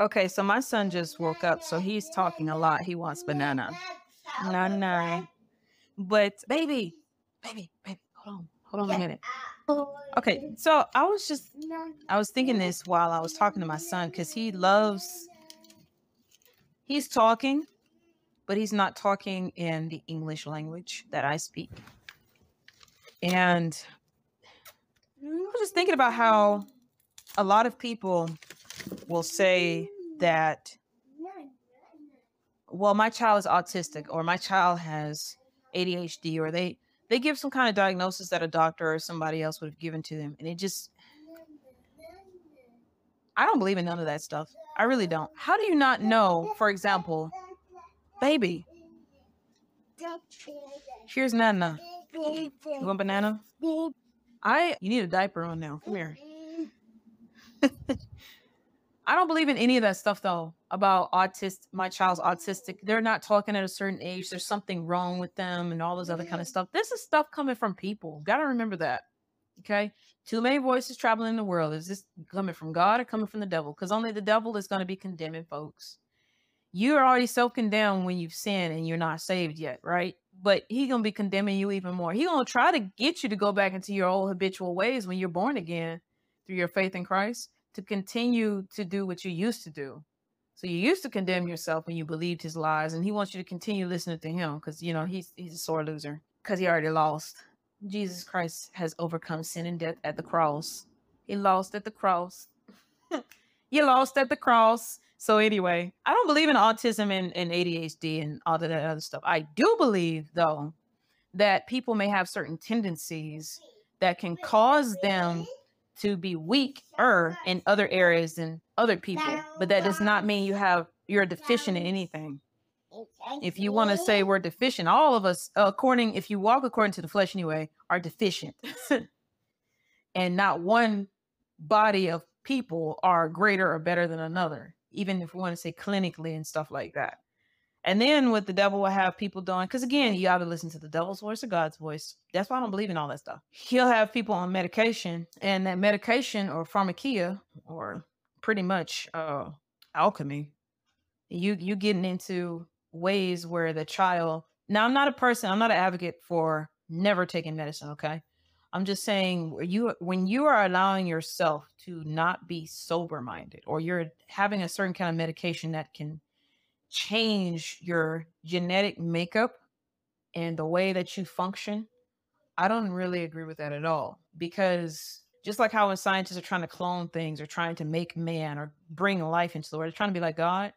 Okay, so my son just woke up, so he's talking a lot. He wants banana. No. But baby, baby, baby, hold on, hold on a minute. Okay, so I was just, I was thinking this while I was talking to my son because he loves, he's talking, but he's not talking in the English language that I speak. And I was just thinking about how a lot of people will say that, well, my child is autistic or my child has ADHD or they they give some kind of diagnosis that a doctor or somebody else would have given to them and it just I don't believe in none of that stuff. I really don't. How do you not know, for example, baby, here's Nana. You want banana? I you need a diaper on now. Come here. I don't believe in any of that stuff though about autist my child's autistic. They're not talking at a certain age. There's something wrong with them and all this other kind of mm-hmm. stuff. This is stuff coming from people. Gotta remember that. Okay. Too many voices traveling in the world. Is this coming from God or coming from the devil? Because only the devil is going to be condemning folks. You're already self-condemned when you've sinned and you're not saved yet, right? But he gonna be condemning you even more. He gonna try to get you to go back into your old habitual ways when you're born again through your faith in Christ to continue to do what you used to do. So you used to condemn yourself when you believed his lies, and he wants you to continue listening to him because you know he's he's a sore loser because he already lost. Jesus Christ has overcome sin and death at the cross. He lost at the cross. you lost at the cross. So anyway, I don't believe in autism and, and ADHD and all of that other stuff. I do believe though that people may have certain tendencies that can cause them to be weaker in other areas than other people, but that does not mean you have you're deficient in anything. If you want to say we're deficient, all of us, according if you walk according to the flesh anyway, are deficient, and not one body of people are greater or better than another. Even if we want to say clinically and stuff like that. And then what the devil will have people doing, because again, you got to listen to the devil's voice or God's voice. That's why I don't believe in all that stuff. He'll have people on medication, and that medication or pharmakia, or pretty much uh, alchemy, you you getting into ways where the child. Now, I'm not a person. I'm not an advocate for never taking medicine. Okay, I'm just saying you when you are allowing yourself to not be sober minded, or you're having a certain kind of medication that can change your genetic makeup and the way that you function, I don't really agree with that at all. Because just like how when scientists are trying to clone things or trying to make man or bring life into the world, they're trying to be like God.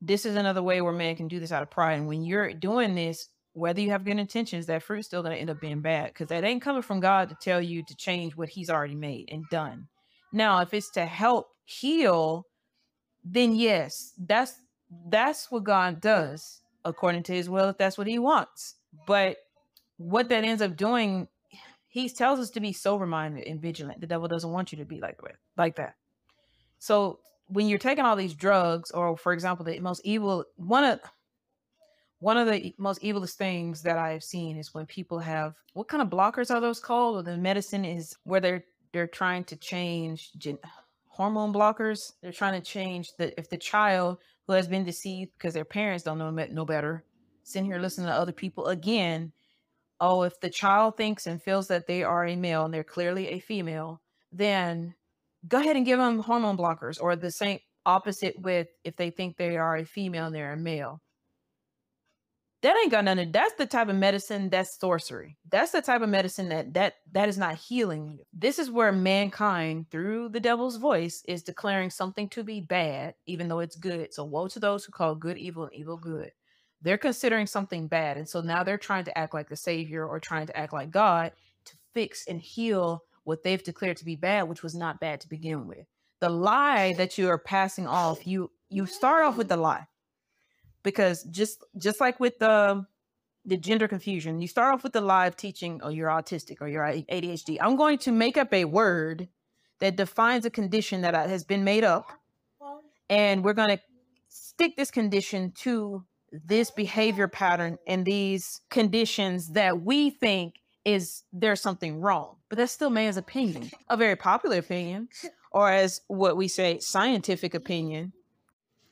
This is another way where man can do this out of pride. And when you're doing this, whether you have good intentions, that fruit's still going to end up being bad because that ain't coming from God to tell you to change what He's already made and done. Now, if it's to help heal, then yes, that's that's what God does according to his will, if that's what he wants. But what that ends up doing, he tells us to be sober minded and vigilant. The devil doesn't want you to be like that, like that. So when you're taking all these drugs, or for example, the most evil one of one of the most evilest things that I have seen is when people have what kind of blockers are those called? Or the medicine is where they're they're trying to change gen, hormone blockers. They're trying to change the if the child who has been deceived because their parents don't know no better, sitting here listening to other people again. Oh, if the child thinks and feels that they are a male and they're clearly a female, then go ahead and give them hormone blockers or the same opposite with if they think they are a female and they're a male that ain't got nothing. That's the type of medicine that's sorcery. That's the type of medicine that that that is not healing you. This is where mankind, through the devil's voice, is declaring something to be bad, even though it's good. So woe to those who call good evil and evil good. They're considering something bad, and so now they're trying to act like the savior or trying to act like God to fix and heal what they've declared to be bad, which was not bad to begin with. The lie that you are passing off, you you start off with the lie because just just like with the the gender confusion, you start off with the live teaching, or oh, you're autistic or you're ADHD. I'm going to make up a word that defines a condition that has been made up, and we're going to stick this condition to this behavior pattern and these conditions that we think is there's something wrong. But that's still man's opinion, a very popular opinion. or as what we say, scientific opinion,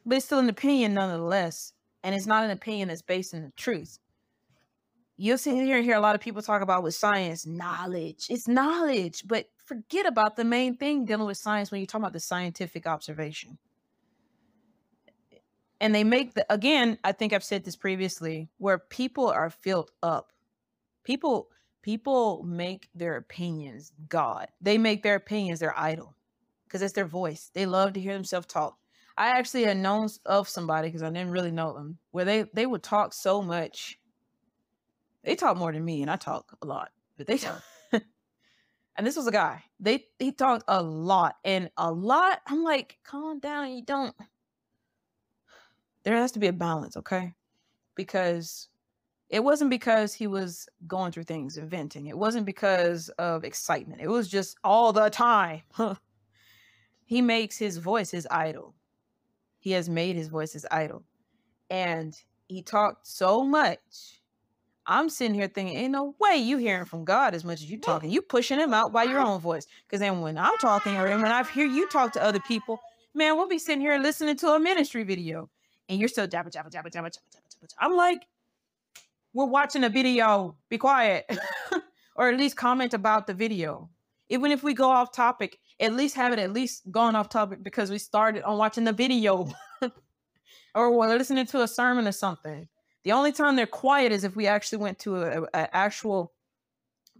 but it's still an opinion nonetheless. And it's not an opinion that's based in the truth. You'll see here and hear a lot of people talk about with science, knowledge. It's knowledge, but forget about the main thing dealing with science when you talk about the scientific observation. And they make the again, I think I've said this previously, where people are filled up. People people make their opinions God. They make their opinions their idol because it's their voice. They love to hear themselves talk. I actually had known of somebody because I didn't really know them where they they would talk so much. They talk more than me, and I talk a lot, but they talk. and this was a guy. They he talked a lot and a lot. I'm like, calm down. You don't. There has to be a balance, okay? Because it wasn't because he was going through things, inventing. It wasn't because of excitement. It was just all the time. he makes his voice his idol. He has made his voice his idol. And he talked so much. I'm sitting here thinking, ain't no way you hearing from God as much as you talking. You pushing him out by your own voice. Because then when I'm talking or when I hear you talk to other people, man, we'll be sitting here listening to a ministry video. And you're still jabba jabba jabba jabba jabba jabba jabba. I'm like, we're watching a video, be quiet. or at least comment about the video. Even if we go off topic, at least have it at least gone off topic because we started on watching the video or we're listening to a sermon or something. The only time they're quiet is if we actually went to a, actual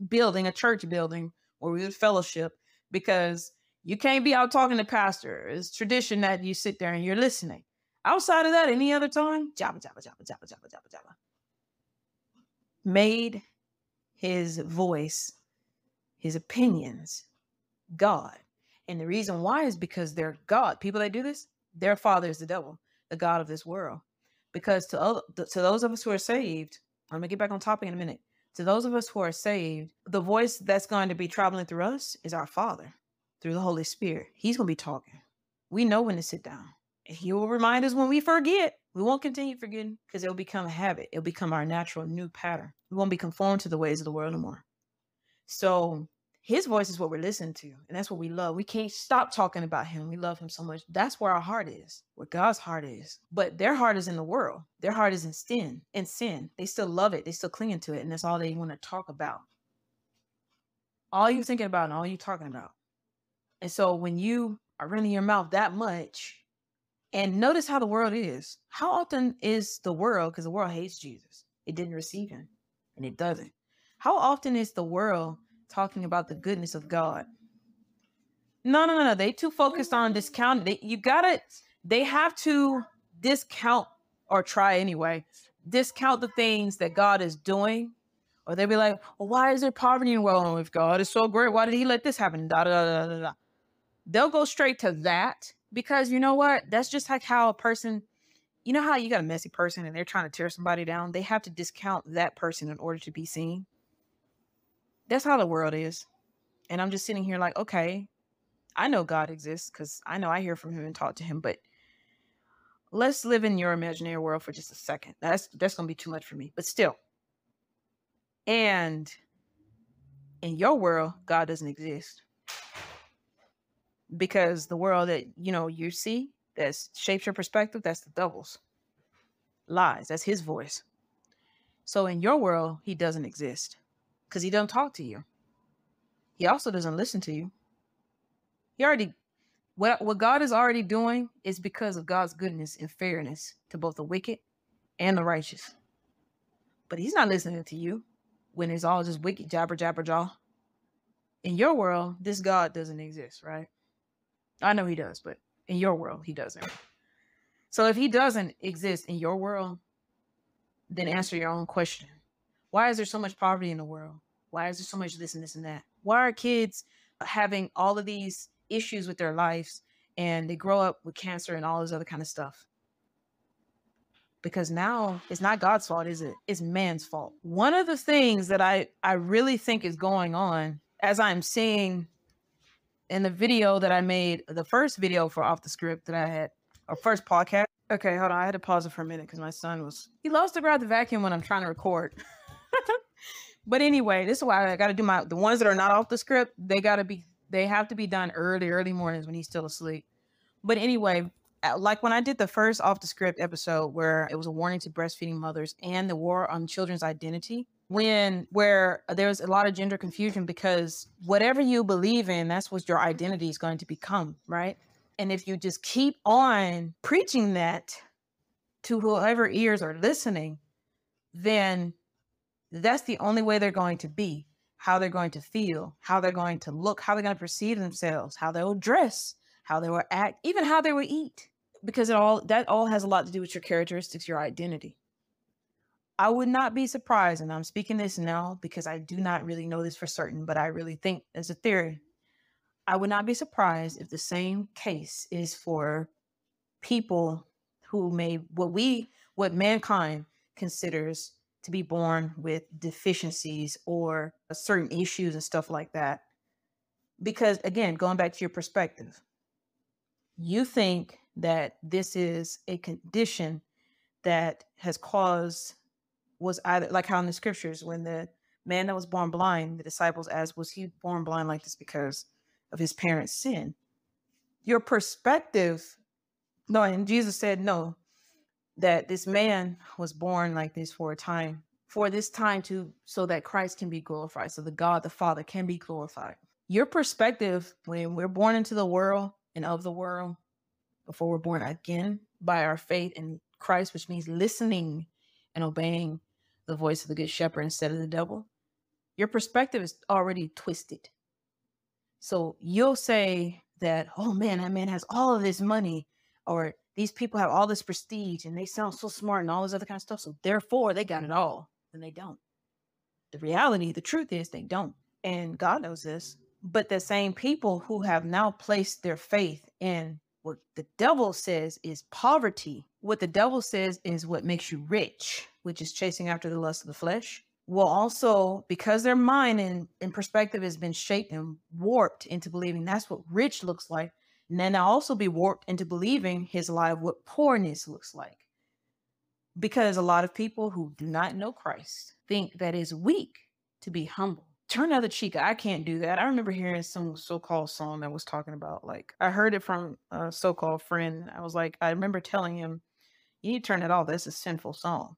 building, a church building where we would fellowship because you can't be out talking to pastor. It's tradition that you sit there and you're listening. Outside of that, any other time, jabba, jabba, jabba, jabba, jabba, jabba, jabba made his voice, his opinions, God. And the reason why is because they're God. People that do this, their father is the devil, the God of this world. Because to, other, to those of us who are saved, I'm gonna get back on topic in a minute. To those of us who are saved, the voice that's going to be traveling through us is our Father, through the Holy Spirit. He's gonna be talking. We know when to sit down. And he will remind us when we forget. We won't continue forgetting because it'll become a habit. It'll become our natural new pattern. We won't be conformed to the ways of the world anymore. So his voice is what we're listening to, and that's what we love. We can't stop talking about him. We love him so much. That's where our heart is, where God's heart is. But their heart is in the world. Their heart is in sin. In sin, they still love it. They still clinging to it, and that's all they want to talk about. All you thinking about, and all you talking about. And so when you are running your mouth that much, and notice how the world is. How often is the world, because the world hates Jesus, it didn't receive him, and it doesn't. How often is the world talking about the goodness of God? No, no, no, no. They too focused on discounting. They, you gotta, they have to discount or try anyway, discount the things that God is doing. Or they'll be like, well, why is there poverty in the world? If God is so great, why did he let this happen? Da, da, da, da, da. They'll go straight to that because you know what? That's just like how a person, you know how you got a messy person and they're trying to tear somebody down? They have to discount that person in order to be seen. That's how the world is. And I'm just sitting here like, okay, I know God exists because I know I hear from him and talk to him, but let's live in your imaginary world for just a second. That's that's gonna be too much for me. But still. And in your world, God doesn't exist because the world that you know you see that shapes your perspective that's the devil's lies that's his voice so in your world he doesn't exist because he doesn't talk to you. He also doesn't listen to you. He already what, what god is already doing is because of god's goodness and fairness to both the wicked and the righteous. But he's not listening to you when it's all just wicked jabber jabber jaw. In your world this god doesn't exist right? I know he does, but in your world, he doesn't. So if he doesn't exist in your world, then answer your own question. Why is there so much poverty in the world? Why is there so much this and this and that? Why are kids having all of these issues with their lives and they grow up with cancer and all this other kind of stuff? Because now it's not God's fault, is it? It's man's fault. One of the things that I, I really think is going on as I'm seeing in the video that I made, the first video for off the script that I had, or first podcast. Okay, hold on. I had to pause it for a minute because my son was he loves to grab the vacuum when I'm trying to record. but anyway, this is why I got to do my the ones that are not off the script. They got to be They have to be done early, early mornings when he's still asleep. But anyway, uh, like when I did the first off the script episode where it was a warning to breastfeeding mothers and the war on children's identity, when where there's a lot of gender confusion because whatever you believe in, that's what your identity is going to become, right? And if you just keep on preaching that to whoever ears are listening, then that's the only way they're going to be, how they're going to feel, how they're going to look, how they're going to perceive themselves, how they will dress, how they will act, even how they will eat. Because it all that all has a lot to do with your characteristics, your identity. I would not be surprised, and I'm speaking this now because I do not really know this for certain, but I really think as a theory. I would not be surprised if the same case is for people who may what we what mankind considers to be born with deficiencies or uh, certain issues and stuff like that. Because again, going back to your perspective, you think that this is a condition that has caused was either like how in the scriptures when the man that was born blind the disciples asked was he born blind like this because of his parents sin your perspective no and jesus said no that this man was born like this for a time for this time to so that christ can be glorified so the god the father can be glorified. Your perspective when we're born into the world and of the world before we're born again by our faith in christ which means listening and obeying the voice of the good shepherd instead of the devil your perspective is already twisted. So you'll say that oh man that man has all of this money or these people have all this prestige and they sound so smart and all this other kind of stuff. So therefore they got it all. And they don't. The reality, the truth is they don't. And God knows this. But the same people who have now placed their faith in what the devil says is poverty, what the devil says is what makes you rich, which is chasing after the lust of the flesh, will also, because their mind and, and perspective has been shaped and warped into believing that's what rich looks like, and then I'll also be warped into believing his lie of what poorness looks like. Because a lot of people who do not know Christ think that it's weak to be humble. Turn the cheek. I can't do that. I remember hearing some so-called song that was talking about like I heard it from a so-called friend. I was like, I remember telling him, you need to turn it off. That's a sinful song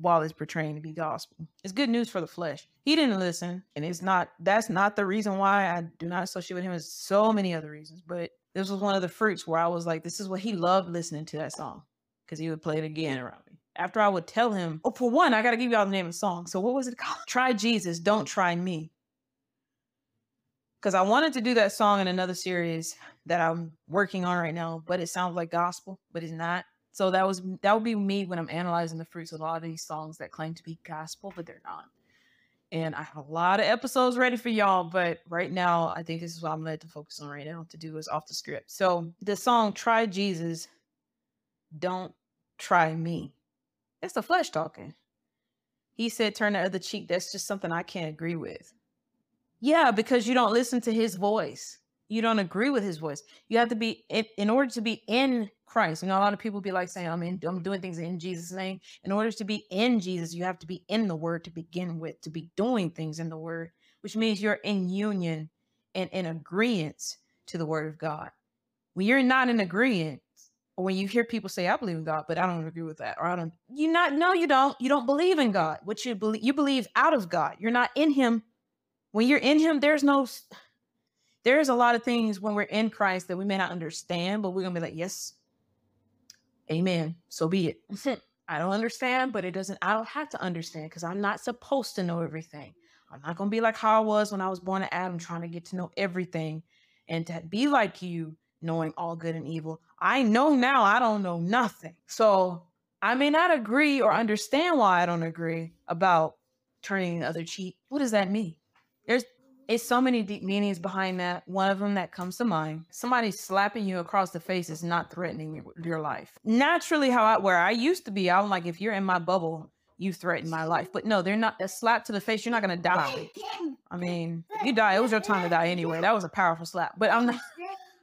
while it's portraying to be gospel. It's good news for the flesh. He didn't listen, and it's not that's not the reason why I do not associate with him. There's so many other reasons, but this was one of the fruits where I was like, this is what he loved listening to that song because he would play it again around me. After I would tell him, oh, for one, I got to give y'all the name of the song. So what was it called? Try Jesus, Don't Try Me. Because I wanted to do that song in another series that I'm working on right now, but it sounds like gospel, but it's not. So that was that would be me when I'm analyzing the fruits of a lot of these songs that claim to be gospel, but they're not. And I have a lot of episodes ready for y'all, but right now, I think this is what I'm led to focus on right now to do is off the script. So the song Try Jesus, Don't Try Me. It's the flesh talking. He said, Turn the other cheek. That's just something I can't agree with. Yeah, because you don't listen to his voice. You don't agree with his voice. You have to be, in, in order to be in Christ. You know, a lot of people be like saying, "I'm in, I'm doing things in Jesus' name. In order to be in Jesus, you have to be in the word to begin with, to be doing things in the word, which means you're in union and in agreement to the word of God. When you're not in agreement, or when you hear people say, I believe in God, but I don't agree with that, or I don't, you not, no, you don't, you don't believe in God. What you believe, you believe out of God. You're not in him. When you're in him, there's no, there's a lot of things when we're in Christ that we may not understand, but we're going to be like, yes, Amen. So be it. I don't understand, but it doesn't, I don't have to understand because I'm not supposed to know everything. I'm not going to be like how I was when I was born to Adam, trying to get to know everything and to be like you, knowing all good and evil. I know now I don't know nothing. So I may not agree or understand why I don't agree about turning the other cheek. What does that mean? There's it's so many deep meanings behind that. One of them that comes to mind: somebody slapping you across the face is not threatening your life. Naturally, how I where I used to be, I'm like, if you're in my bubble, you threaten my life. But no, they're not. A slap to the face, you're not gonna die. I mean, you die. It was your time to die anyway. That was a powerful slap. But I'm not.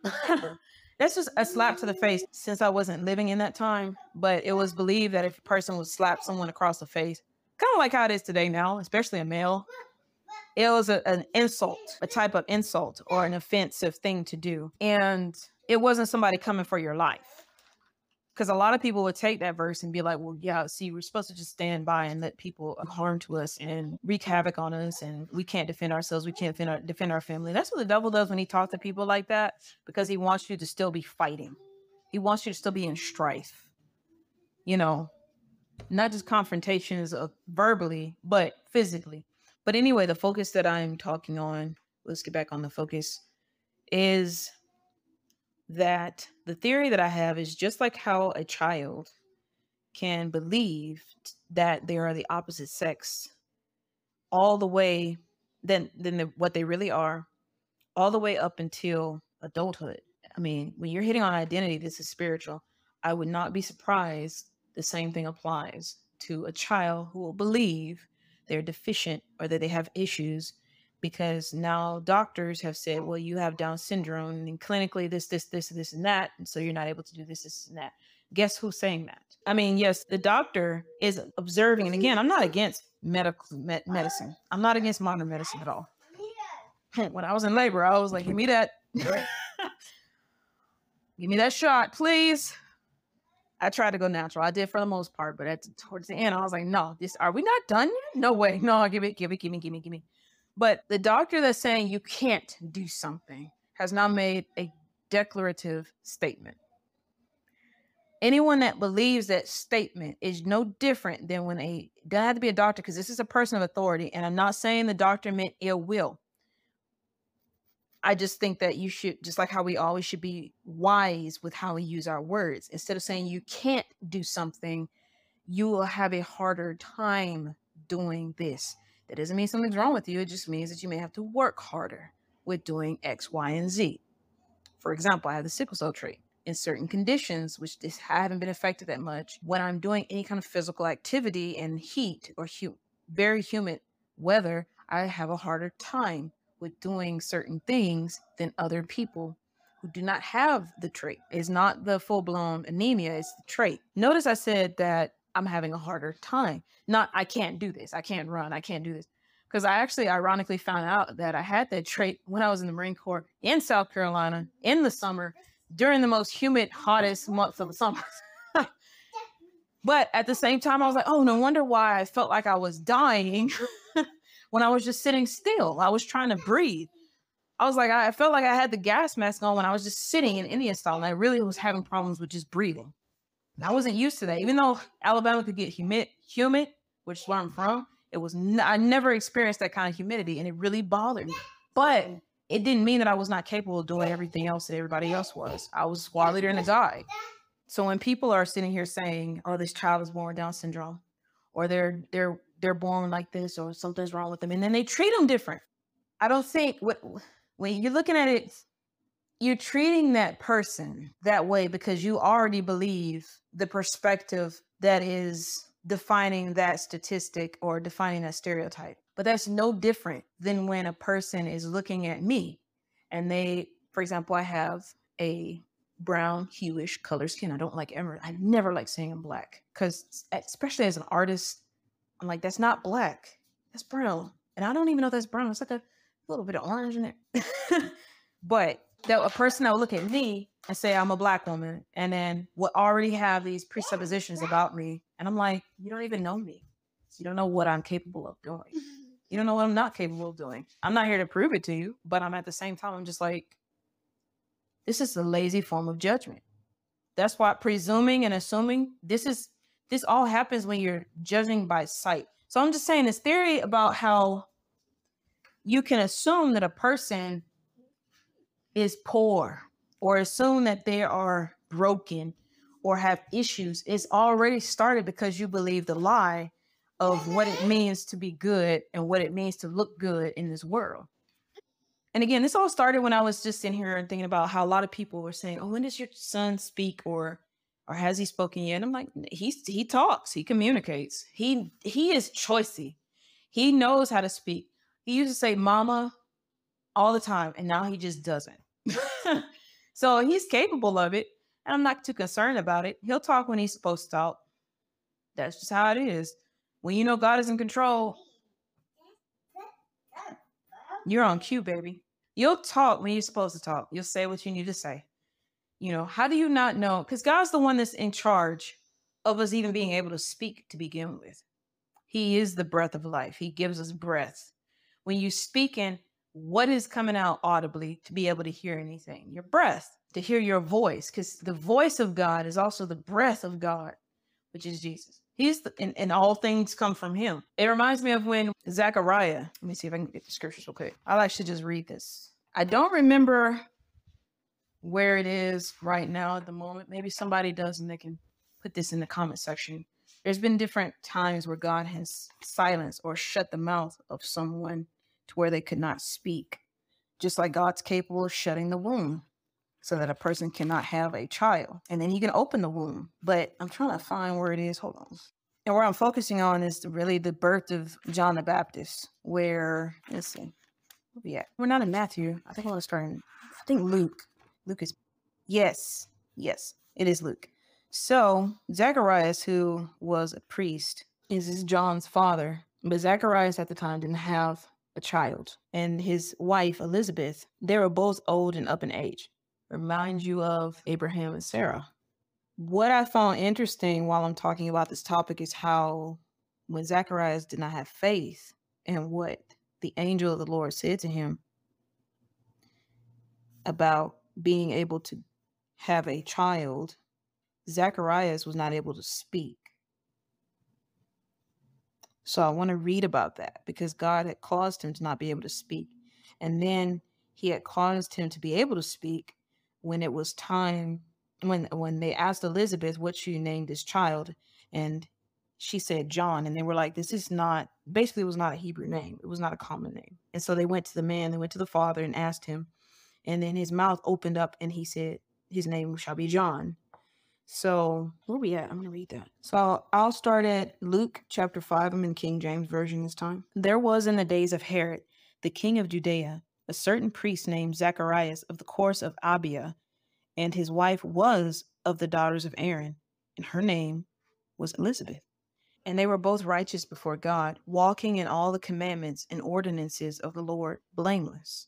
That's just a slap to the face since I wasn't living in that time. But it was believed that if a person would slap someone across the face, kind of like how it is today now, especially a male, It was a, an insult, a type of insult or an offensive thing to do. And it wasn't somebody coming for your life. Because a lot of people would take that verse and be like, well, yeah, see, we're supposed to just stand by and let people harm to us and wreak havoc on us. And we can't defend ourselves. We can't defend our, defend our family. That's what the devil does when he talks to people like that, because he wants you to still be fighting. He wants you to still be in strife. You know, not just confrontations of verbally, but physically. But anyway, the focus that I'm talking on, let's get back on the focus, is that the theory that I have is just like how a child can believe that they are the opposite sex all the way than than the, what they really are all the way up until adulthood. I mean when you're hitting on identity this is spiritual. I would not be surprised the same thing applies to a child who will believe they're deficient or that they have issues because now doctors have said, well, you have Down syndrome and clinically this, this, this, this, and that. And so you're not able to do this, this, and that. Guess who's saying that? I mean, yes, the doctor is observing. And again, I'm not against medical med- medicine. I'm not against modern medicine at all. when I was in labor, I was like, give me that. give me that shot, please. I tried to go natural. I did for the most part, but at towards the end, I was like, no, this are we not done? No way. No, give it, give it, give me, give me, give me. But the doctor that's saying you can't do something has now made a declarative statement. Anyone that believes that statement is no different than when a doesn't have to be a doctor because this is a person of authority, and I'm not saying the doctor meant ill will. I just think that you should, just like how we always should be wise with how we use our words. Instead of saying you can't do something, you will have a harder time doing this. That doesn't mean something's wrong with you. It just means that you may have to work harder with doing X, Y, and Z. For example, I have the sickle cell trait. In certain conditions, which this haven't been affected that much, when I'm doing any kind of physical activity in heat or hu- very humid weather, I have a harder time with doing certain things than other people who do not have the trait. It's not the full blown anemia, it's the trait. Notice I said that I'm having a harder time. Not I can't do this. I can't run. I can't do this. Because I actually ironically found out that I had that trait when I was in the Marine Corps in South Carolina in the summer during the most humid, hottest months of the summer. but at the same time, I was like, oh, no wonder why I felt like I was dying when I was just sitting still. I was trying to breathe. I was like, I felt like I had the gas mask on when I was just sitting in Indian style, and I really was having problems with just breathing. I wasn't used to that. Even though Alabama could get humid, humid, which is where I'm from, it was n- I never experienced that kind of humidity, and it really bothered me. But it didn't mean that I was not capable of doing everything else that everybody else was. I was squad leader and a guide. So when people are sitting here saying, "Oh, this child is born with Down syndrome," or they're they're they're born like this, or something's wrong with them, and then they treat them different, I don't think what when you're looking at it you're treating that person that way because you already believe the perspective that is defining that statistic or defining that stereotype. But that's no different than when a person is looking at me and they, for example, I have a brown, hewish color skin. I don't like ever, I never like saying I'm black because, especially as an artist, I'm like, that's not black, that's brown. And I don't even know that's brown. It's like a little bit of orange in it. but that a person that will look at me and say I'm a black woman, and then will already have these presuppositions about me, and I'm like, you don't even know me. You don't know what I'm capable of doing. You don't know what I'm not capable of doing. I'm not here to prove it to you, but I'm at the same time, I'm just like, this is a lazy form of judgment. That's why presuming and assuming this is this all happens when you're judging by sight. So I'm just saying this theory about how you can assume that a person is poor or assume that they are broken or have issues is already started because you believe the lie of what it means to be good and what it means to look good in this world. And again, this all started when I was just sitting here and thinking about how a lot of people were saying, "Oh, when does your son speak?" or "Or has he spoken yet?" I'm like, "He's he talks, he communicates. He he is choicey. He knows how to speak. He used to say "mama" all the time, and now he just doesn't. so he's capable of it. And I'm not too concerned about it. He'll talk when he's supposed to talk. That's just how it is. When you know God is in control, You're on cue, baby. You'll talk when you're supposed to talk. You'll say what you need to say. You know, how do you not know? Because God's the one that's in charge of us even being able to speak to begin with. He is the breath of life. He gives us breath. When you speaking, what is coming out audibly to be able to hear anything? Your breath, to hear your voice, because the voice of God is also the breath of God, which is Jesus. He's the, and, and all things come from him. It reminds me of when Zechariah, let me see if I can get the scriptures real quick. I'll actually just read this. I don't remember where it is right now at the moment. Maybe somebody does and they can put this in the comment section. There's been different times where God has silenced or shut the mouth of someone to where they could not speak, just like God's capable of shutting the womb so that a person cannot have a child. And then he can open the womb. But I'm trying to find where it is. Hold on. And where I'm focusing on is really the birth of John the Baptist, where, let's see, where we at? We're not in Matthew. I think I want to start in, I think Luke. Luke is, yes, yes, it is Luke. So Zacharias, who was a priest, is John's father. But Zacharias at the time didn't have a child. And his wife, Elizabeth, they were both old and up in age remind you of Abraham and Sarah. What I found interesting while I'm talking about this topic is how when Zacharias did not have faith and what the angel of the Lord said to him about being able to have a child, Zacharias was not able to speak. So I want to read about that because God had caused him to not be able to speak. And then he had caused him to be able to speak when it was time when when they asked Elizabeth what she named this child and she said John and they were like this is not basically it was not a Hebrew name it was not a common name and so they went to the man they went to the father and asked him and then his mouth opened up and he said his name shall be John. So where we at? I'm gonna read that. So I'll, I'll start at Luke chapter 5 I'm in King James version this time. There was in the days of Herod the king of Judea a certain priest named Zacharias of the course of Abia, and his wife was of the daughters of Aaron, and her name was Elizabeth. And they were both righteous before God, walking in all the commandments and ordinances of the Lord, blameless.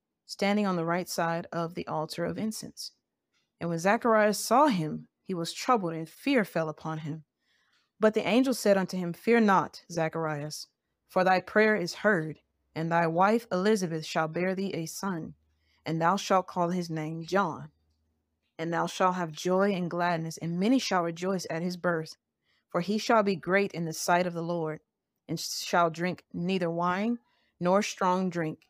standing on the right side of the altar of incense. And when Zacharias saw him, he was troubled, and fear fell upon him. But the angel said unto him, Fear not, Zacharias, for thy prayer is heard and thy wife Elizabeth shall bear thee a son, and thou shalt call his name John. And thou shalt have joy and gladness, and many shall rejoice at his birth. For he shall be great in the sight of the Lord, and shall drink neither wine nor strong drink,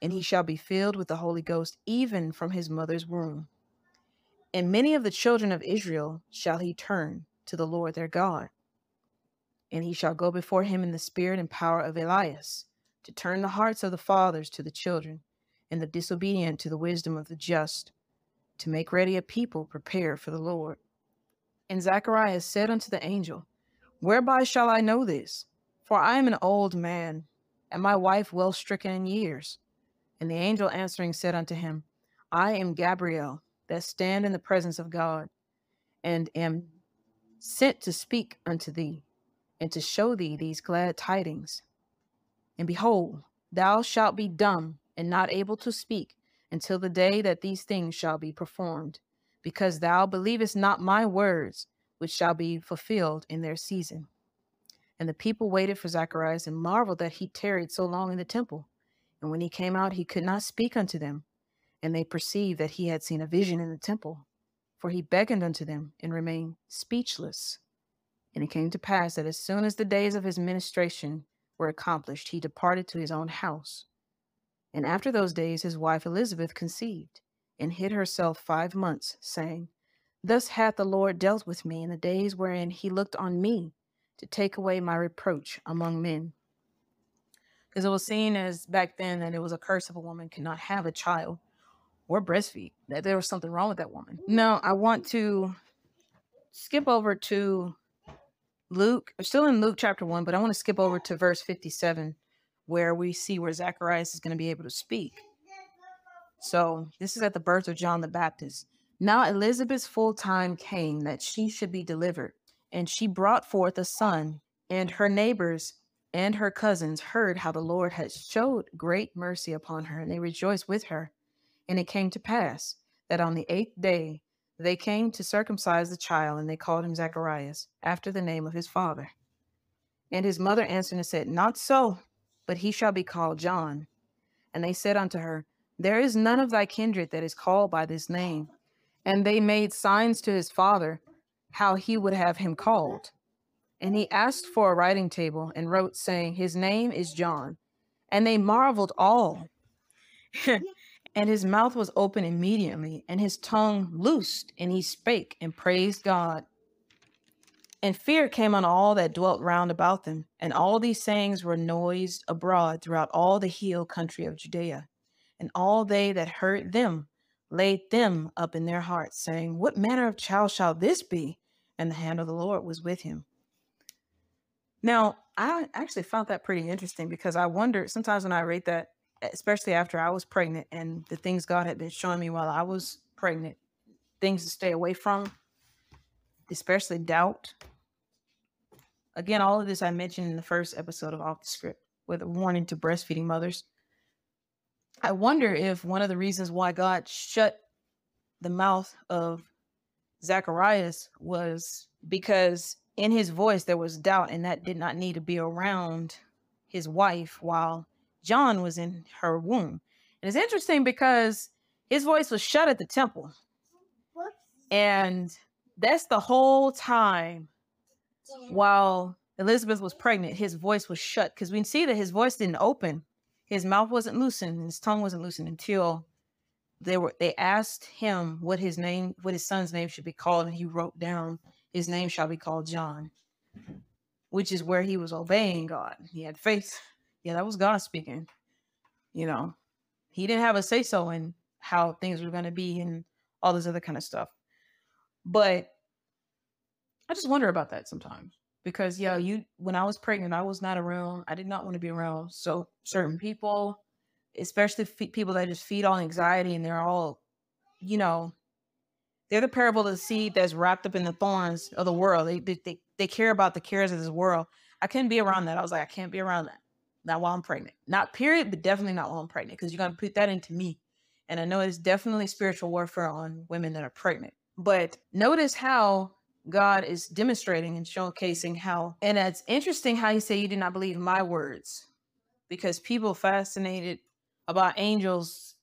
and he shall be filled with the Holy Ghost even from his mother's womb. And many of the children of Israel shall he turn to the Lord their God. And he shall go before him in the spirit and power of Elias to turn the hearts of the fathers to the children, and the disobedient to the wisdom of the just, to make ready a people prepared for the Lord. And Zacharias said unto the angel, Whereby shall I know this? For I am an old man, and my wife well stricken in years. And the angel answering said unto him, I am Gabriel, that stand in the presence of God, and am sent to speak unto thee, and to show thee these glad tidings. And behold, thou shalt be dumb and not able to speak until the day that these things shall be performed, because thou believest not my words, which shall be fulfilled in their season. And the people waited for Zacharias and marveled that he tarried so long in the temple. And when he came out, he could not speak unto them. And they perceived that he had seen a vision in the temple, for he beckoned unto them and remained speechless. And it came to pass that as soon as the days of his ministration were accomplished, he departed to his own house. And after those days, his wife Elizabeth conceived, and hid herself five months, saying, Thus hath the Lord dealt with me in the days wherein he looked on me to take away my reproach among men. Because it was seen as back then that it was a curse if a woman could not have a child or breastfeed, that there was something wrong with that woman. Now, I want to skip over to Luke, I'm still in Luke chapter 1, but I want to skip over to verse 57 where we see where Zacharias is going to be able to speak. So, this is at the birth of John the Baptist. Now, Elizabeth's full time came that she should be delivered, and she brought forth a son, and her neighbors and her cousins heard how the Lord had showed great mercy upon her, and they rejoiced with her. And it came to pass that on the eighth day they came to circumcise the child, and they called him Zacharias, after the name of his father. And his mother answered and said, Not so, but he shall be called John. And they said unto her, There is none of thy kindred that is called by this name. And they made signs to his father how he would have him called. And he asked for a writing table and wrote, saying, His name is John. And they marveled all. and his mouth was open immediately, and his tongue loosed, and he spake and praised God. And fear came on all that dwelt round about them, and all these sayings were noised abroad throughout all the hill country of Judea. And all they that heard them laid them up in their hearts, saying, What manner of child shall this be? And the hand of the Lord was with him. Now, I actually found that pretty interesting because I wonder sometimes when I read that, especially after I was pregnant and the things God had been showing me while I was pregnant, things to stay away from, especially doubt. Again, all of this I mentioned in the first episode of Off the Script with a warning to breastfeeding mothers. I wonder if one of the reasons why God shut the mouth of Zacharias was because in his voice there was doubt and that did not need to be around his wife while John was in her womb. And it's interesting because his voice was shut at the temple. And that's the whole time while Elizabeth was pregnant, his voice was shut because we see that his voice didn't open. His mouth wasn't loosened, his tongue wasn't loosened until they were they asked him what his name, what his son's name should be called, and he wrote down his name shall be called John, which is where he was obeying God. He had faith. Yeah, that was God speaking. You know, he didn't have a say so in how things were going to be and all this other kind of stuff. But I just wonder about that sometimes because, yeah, you, when I was pregnant, I was not around. I did not want to be around. So certain people, especially people that just feed on anxiety and they're all, you know, they're the parable of the seed that's wrapped up in the thorns of the world. They, they, they care about the cares of this world. I couldn't be around that. I was like, I can't be around that. Not while I'm pregnant. Not period, but definitely not while I'm pregnant because you're going to put that into me. And I know it's definitely spiritual warfare on women that are pregnant. But notice how God is demonstrating and showcasing how, and it's interesting how he said, You did not believe my words because people fascinated about angels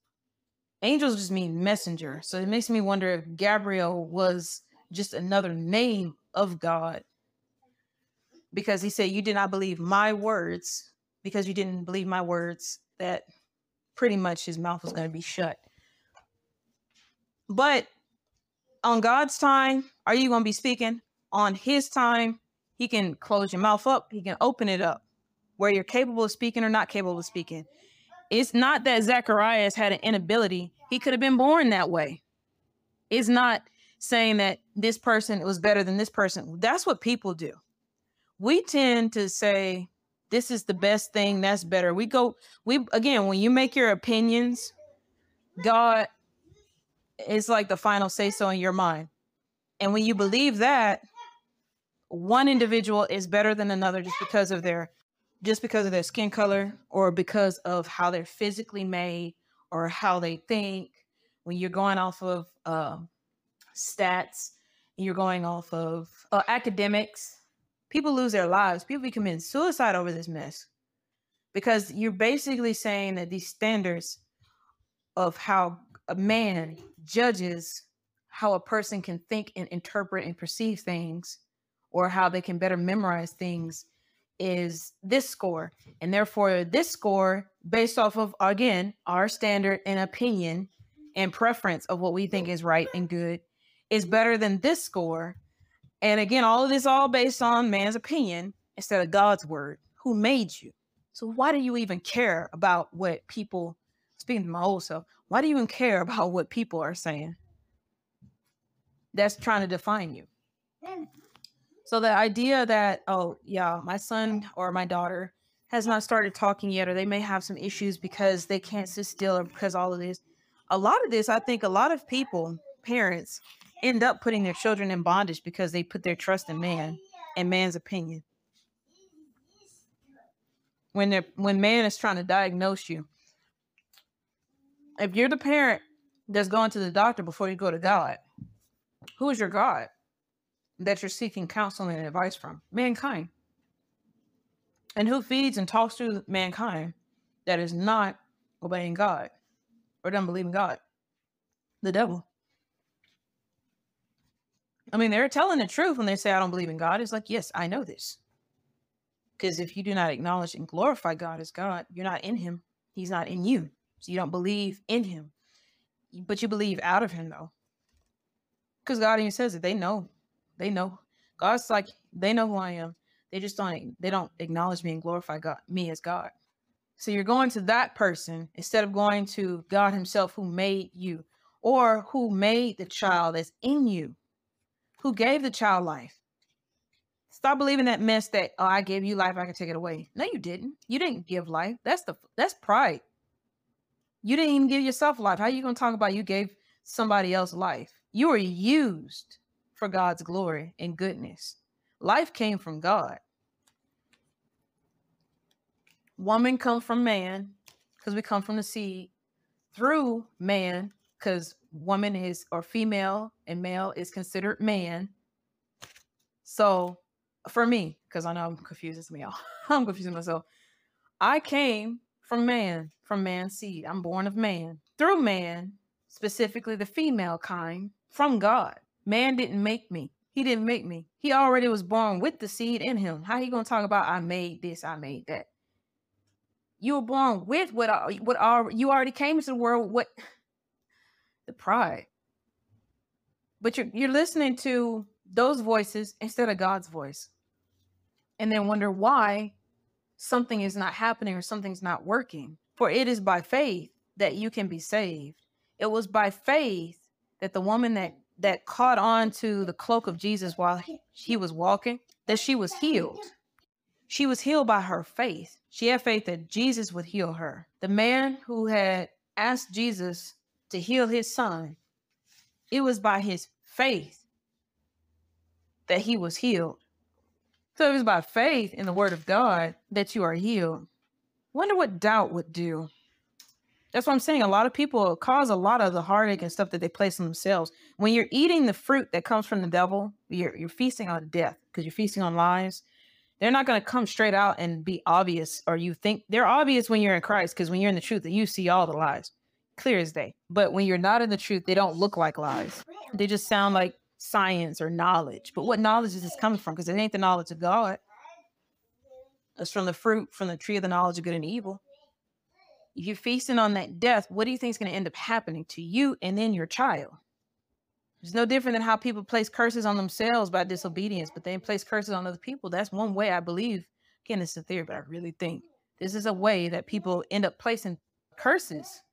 angels just mean messenger. So it makes me wonder if Gabriel was just another name of God. Because he said, You did not believe my words, because you didn't believe my words, that pretty much his mouth was going to be shut. But on God's time, are you going to be speaking? On his time, he can close your mouth up, he can open it up where you're capable of speaking or not capable of speaking. It's not that Zacharias had an inability. He could have been born that way. It's not saying that this person was better than this person. That's what people do. We tend to say, this is the best thing, that's better. We go, we again, when you make your opinions, God is like the final say so in your mind. And when you believe that, one individual is better than another just because of their just because of their skin color or because of how they're physically made or how they think. When you're going off of uh, stats you're going off of uh, academics people lose their lives. People be committing suicide over this mess. Because you're basically saying that these standards of how a man judges how a person can think and interpret and perceive things or how they can better memorize things is this score. And therefore, this score, based off of, again, our standard and opinion and preference of what we think is right and good, is better than this score. And again, all of this all based on man's opinion instead of God's word, who made you. So why do you even care about what people speaking to my old self, why do you even care about what people are saying? That's trying to define you. So the idea that, oh, yeah, my son or my daughter has not started talking yet, or they may have some issues because they can't sit still or because all of this. A lot of this, I think a lot of people, parents, end up putting their children in bondage because they put their trust in man and man's opinion. When they're when man is trying to diagnose you, if you're the parent that's going to the doctor before you go to God, who is your God that you're seeking counseling and advice from? Mankind. And who feeds and talks to mankind that is not obeying God or doesn't believe in God? The devil. I mean, they're telling the truth when they say, I don't believe in God. It's like, yes, I know this. Because if you do not acknowledge and glorify God as God, you're not in Him, He's not in you. So you don't believe in Him, but you believe out of Him, though. Because God even says it. They know. They know. God's like, they know who I am. They just don't they don't acknowledge me and glorify God me as God. So you're going to that person instead of going to God Himself who made you or who made the child that's in you who gave the child life. Stop believing that mess that oh, I gave you life, I can take it away. No, you didn't. You didn't give life. That's the that's pride. You didn't even give yourself life. How are you gonna talk about you gave somebody else life? You were used for God's glory and goodness. Life came from God. Woman comes from man because we come from the seed through man because woman is or female and male is considered man. So for me, because I know I'm confusing me all, I'm confusing myself. I came from man, from man's seed. I'm born of man through man, specifically the female kind, from God. Man didn't make me. He didn't make me. He already was born with the seed in him. How he gonna talk about I made this, I made that? You were born with what what are you already came into the world. What the pride. But you're you're listening to those voices instead of God's voice. And then wonder why something is not happening or something's not working. For it is by faith that you can be saved. It was by faith that the woman that that caught on to the cloak of Jesus while he, he was walking, that she was healed. She was healed by her faith. She had faith that Jesus would heal her. The man who had asked Jesus to heal his son, it was by his faith that he was healed. So it was by faith in the word of God that you are healed. Wonder what doubt would do. That's what I'm saying. A lot of people cause a lot of the heartache and stuff that they place on themselves. When you're eating the fruit that comes from the devil, you're you're feasting on death because you're feasting on lies. They're not going to come straight out and be obvious, or you think they're obvious when you're in Christ because when you're in the truth, you see all the lies clear as day. But when you're not in the truth, they don't look like lies. They just sound like science or knowledge. But what knowledge is this coming from? Because it ain't the knowledge of God. It's from the fruit from the tree of the knowledge of good and evil. If you're feasting on that death, what do you think is going to end up happening to you and then your child? It's no different than how people place curses on themselves by disobedience, but they place curses on other people. That's one way I believe. Again, it's a theory, but I really think this is a way that people end up placing curses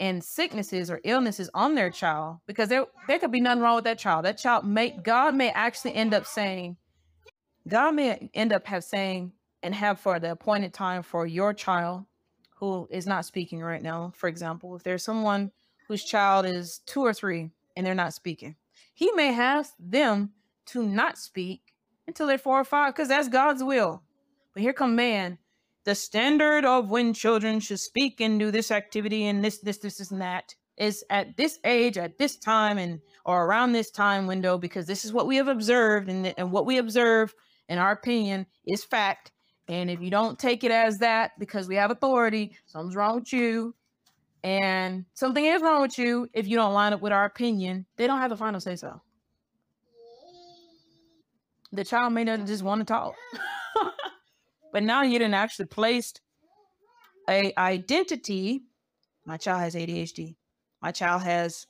and sicknesses or illnesses on their child because there there could be nothing wrong with that child. That child may God may actually end up saying, God may end up have saying and have for the appointed time for your child who is not speaking right now. For example, if there's someone whose child is two or three and they're not speaking, he may have them to not speak until they're four or five because that's God's will. But here come man the standard of when children should speak and do this activity and this, this, this, this, and that is at this age, at this time, and or around this time window, because this is what we have observed, and, and what we observe, in our opinion, is fact. And if you don't take it as that because we have authority, something's wrong with you. And something is wrong with you if you don't line up with our opinion. They don't have the final say so. The child may not just want to talk. But now you didn't actually placed a identity. My child has ADHD. My child has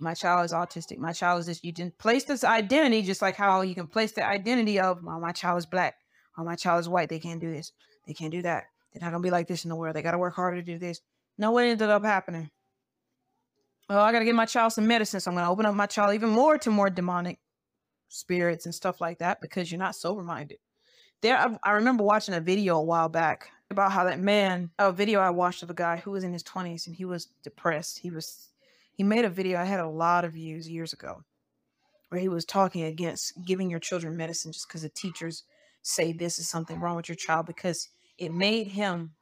my child is autistic. My child is this. You didn't place this identity just like how you can place the identity of well, my child is black or my child is white. They can't do this. They can't do that. They're not gonna be like this in the world. They gotta work harder to do this. No, what ended up happening? Oh, I gotta give my child some medicine, so I'm gonna open up my child even more to more demonic spirits and stuff like that because you're not sober minded. There, I, I remember watching a video a while back about how that man, a video I watched of a guy who was in his 20s and he was depressed. He was, he made a video. I had a lot of views years ago where he was talking against giving your children medicine just because the teachers say this is something wrong with your child because it made him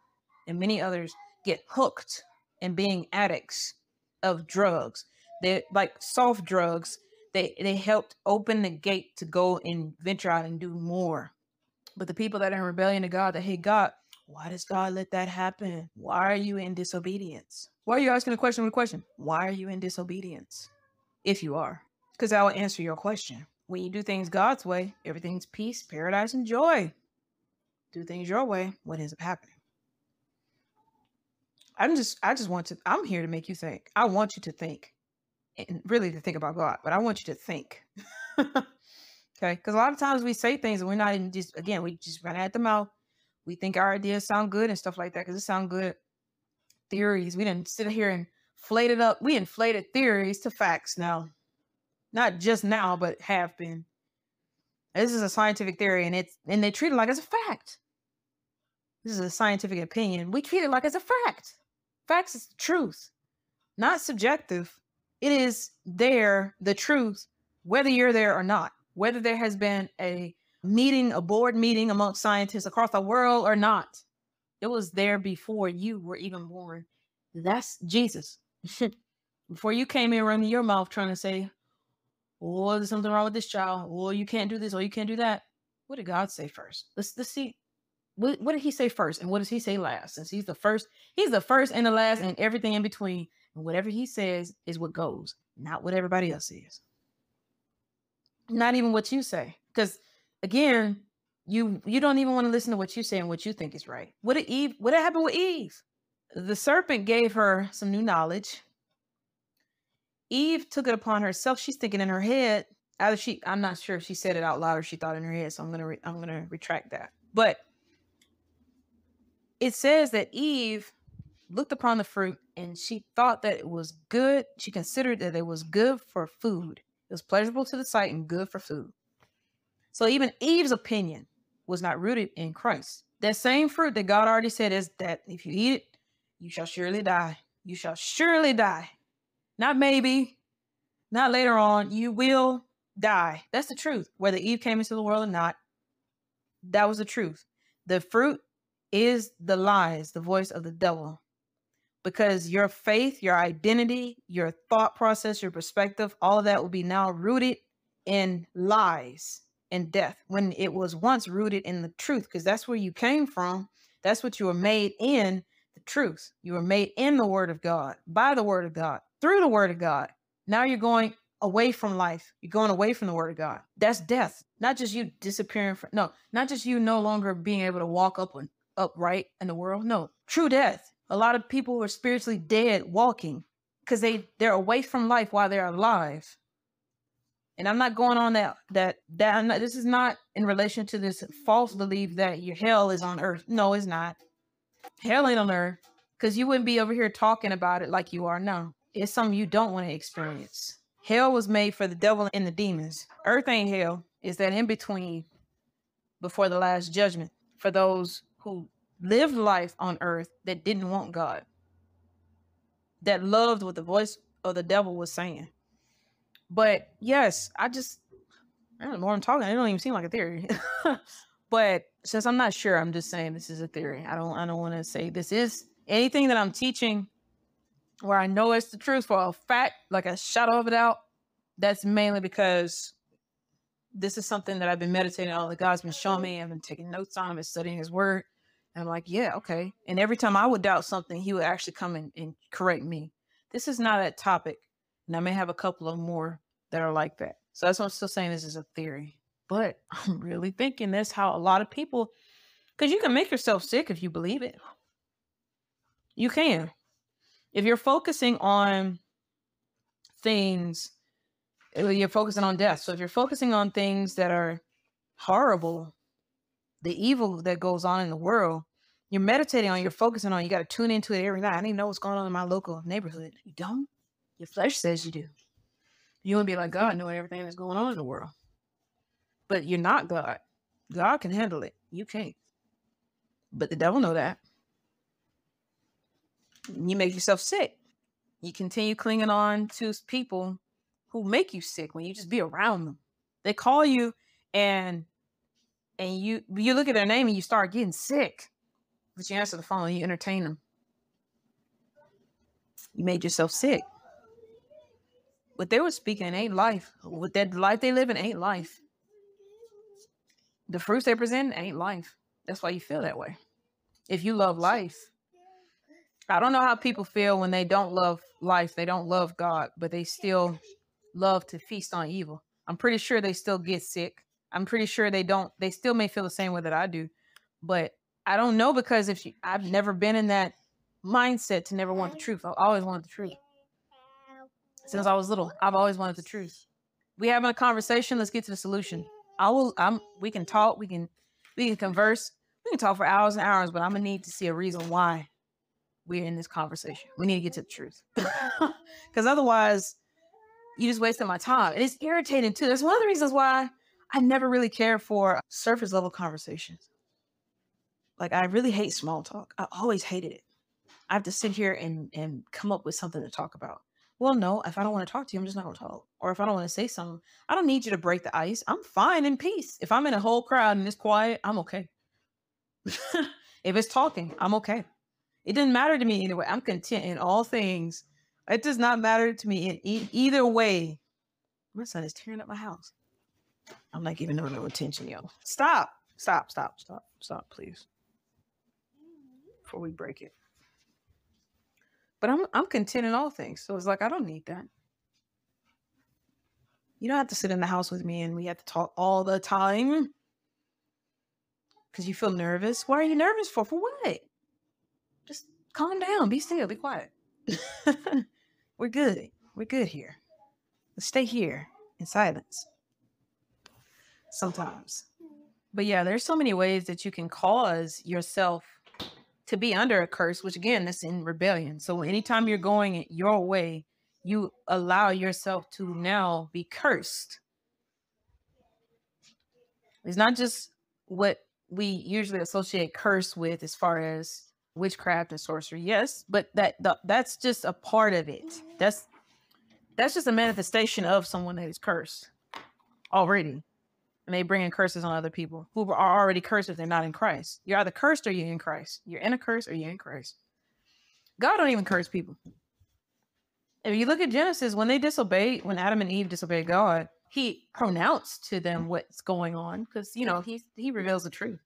and many others get hooked and being addicts of drugs. They like soft drugs. They they helped open the gate to go and venture out and do more. But the people that are in rebellion to God, that hate God, why does God let that happen? Why are you in disobedience? Why are you asking a question with a question? Why are you in disobedience? If you are, because I will answer your question. When you do things God's way, everything's peace, paradise, and joy. Do things your way, what ends up happening? I'm just I just want to I'm here to make you think. I want you to think. And really to think about God, but I want you to think. okay? Because a lot of times we say things and we're not even just again, we just run at the mouth. We think our ideas sound good and stuff like that because it sound good. Theories. We didn't sit here and inflate it up. We inflated theories to facts now. Not just now, but have been. This is a scientific theory and it's and they treat it like it's a fact. This is a scientific opinion. We treat it like it's a fact. Facts is the truth, not subjective. It is there, the truth, whether you're there or not, whether there has been a meeting, a board meeting amongst scientists across the world or not. It was there before you were even born. That's Jesus. before you came in running your mouth trying to say, oh, there's something wrong with this child. Oh, you can't do this or you can't do that. What did God say first? Let's let's see what, what did he say first and what does he say last? Since he's the first, he's the first and the last and everything in between. And whatever he says is what goes, not what everybody else says. Not even what you say. Because again, you you don't even want to listen to what you say and what you think is right. What did Eve, what happened with Eve? The serpent gave her some new knowledge. Eve took it upon herself. She's thinking in her head. Either she, I'm not sure if she said it out loud or she thought in her head. So I'm gonna, re, I'm gonna retract that. But it says that Eve looked upon the fruit and she thought that it was good. She considered that it was good for food. It was pleasurable to the sight and good for food. So even Eve's opinion was not rooted in Christ. That same fruit that God already said is that if you eat it, you shall surely die. You shall surely die. Not maybe, not later on. You will die. That's the truth. Whether Eve came into the world or not, that was the truth. The fruit is the lies, the voice of the devil. Because your faith, your identity, your thought process, your perspective, all of that will be now rooted in lies and death when it was once rooted in the truth, because that's where you came from. That's what you were made in the truth. You were made in the word of God, by the word of God, through the word of God. Now you're going away from life. You're going away from the word of God. That's death. Not just you disappearing from no, not just you no longer being able to walk up and upright in the world. No, true death. A lot of people are spiritually dead walking because they they're away from life while they're alive. And I'm not going on that that that not, this is not in relation to this false belief that your hell is on earth. No, it's not. Hell ain't on earth because you wouldn't be over here talking about it like you are now. It's something you don't want to experience. Hell was made for the devil and the demons. Earth ain't hell. Is that in between before the last judgment for those who lived life on earth that didn't want God, that loved what the voice of the devil was saying. But yes, I just, I don't know, more I'm talking, it don't even seem like a theory. but since I'm not sure, I'm just saying this is a theory. I don't, I don't want to say this is anything that I'm teaching where I know it's the truth for a fact, like a shadow of a doubt. That's mainly because this is something that I've been meditating on. That God's been showing me. I've been taking notes on. I've been studying His Word. And I'm like, yeah, okay. And every time I would doubt something, He would actually come in and correct me. This is not that topic, and I may have a couple of more that are like that. So that's why I'm still saying this is a theory. But I'm really thinking that's how a lot of people, because you can make yourself sick if you believe it. You can. If you're focusing on things uh, you're focusing on death. So if you're focusing on things that are horrible, the evil that goes on in the world, You're meditating on, you're focusing on, you got to tune into it every night. I need to know what's going on in my local neighborhood. You don't? Your flesh says you do. You want to be like God, knowing everything that's going on in the world. But you're not God. God can handle it. You can't. But the devil know that. You make yourself sick. You continue clinging on to people who make you sick when you just be around them. They call you and and you you look at their name and you start getting sick. But you answer the phone and you entertain them. You made yourself sick. What they were speaking ain't life. What that life they live in ain't life. The fruits they present ain't life. That's why you feel that way. If you love life, I don't know how people feel when they don't love life, they don't love God, but they still love to feast on evil. I'm pretty sure they still get sick. I'm pretty sure they don't, they still may feel the same way that I do. But I don't know because if I've never been in that mindset to never want the truth. I've always wanted the truth. Since I was little, I've always wanted the truth. We having a conversation. Let's get to the solution. I will. I'm. We can talk. We can. We can converse. We can talk for hours and hours. But I'm gonna need to see a reason why we're in this conversation. We need to get to the truth. Because otherwise, you just wasted my time. And it's irritating too. That's one of the reasons why I never really care for surface level conversations. Like I really hate small talk. I always hated it. I have to sit here and and come up with something to talk about. Well, no, if I don't want to talk to you, I'm just not going to talk. Or if I don't want to say something, I don't need you to break the ice. I'm fine in peace. If I'm in a whole crowd and it's quiet, I'm okay. if it's talking, I'm okay. It doesn't matter to me either way. I'm content in all things. It does not matter to me in e- either way. My son is tearing up my house. I'm not giving no no attention, yo. Stop. Stop. Stop. Stop. Stop, please. Before we break it. But I'm I'm content in all things. So it's like I don't need that. You don't have to sit in the house with me and we have to talk all the time. Cause you feel nervous. Why are you nervous for? For what? Just calm down. Be still. Be quiet. We're good. We're good here. Let's stay here in silence. Sometimes. But yeah, there's so many ways that you can cause yourself to be under a curse, which again, that's in rebellion. So anytime you're going your way, you allow yourself to now be cursed. It's not just what we usually associate curse with as far as witchcraft and sorcery yes but that the, that's just a part of it. That's that's just a manifestation of someone that is cursed already and they bring in curses on other people who are already cursed if they're not in christ. You're either cursed or you're in christ. You're in a curse or you're in christ. God don't even curse people. If you look at genesis when they disobeyed when adam and eve disobeyed god he pronounced to them what's going on because you know he he reveals the truth.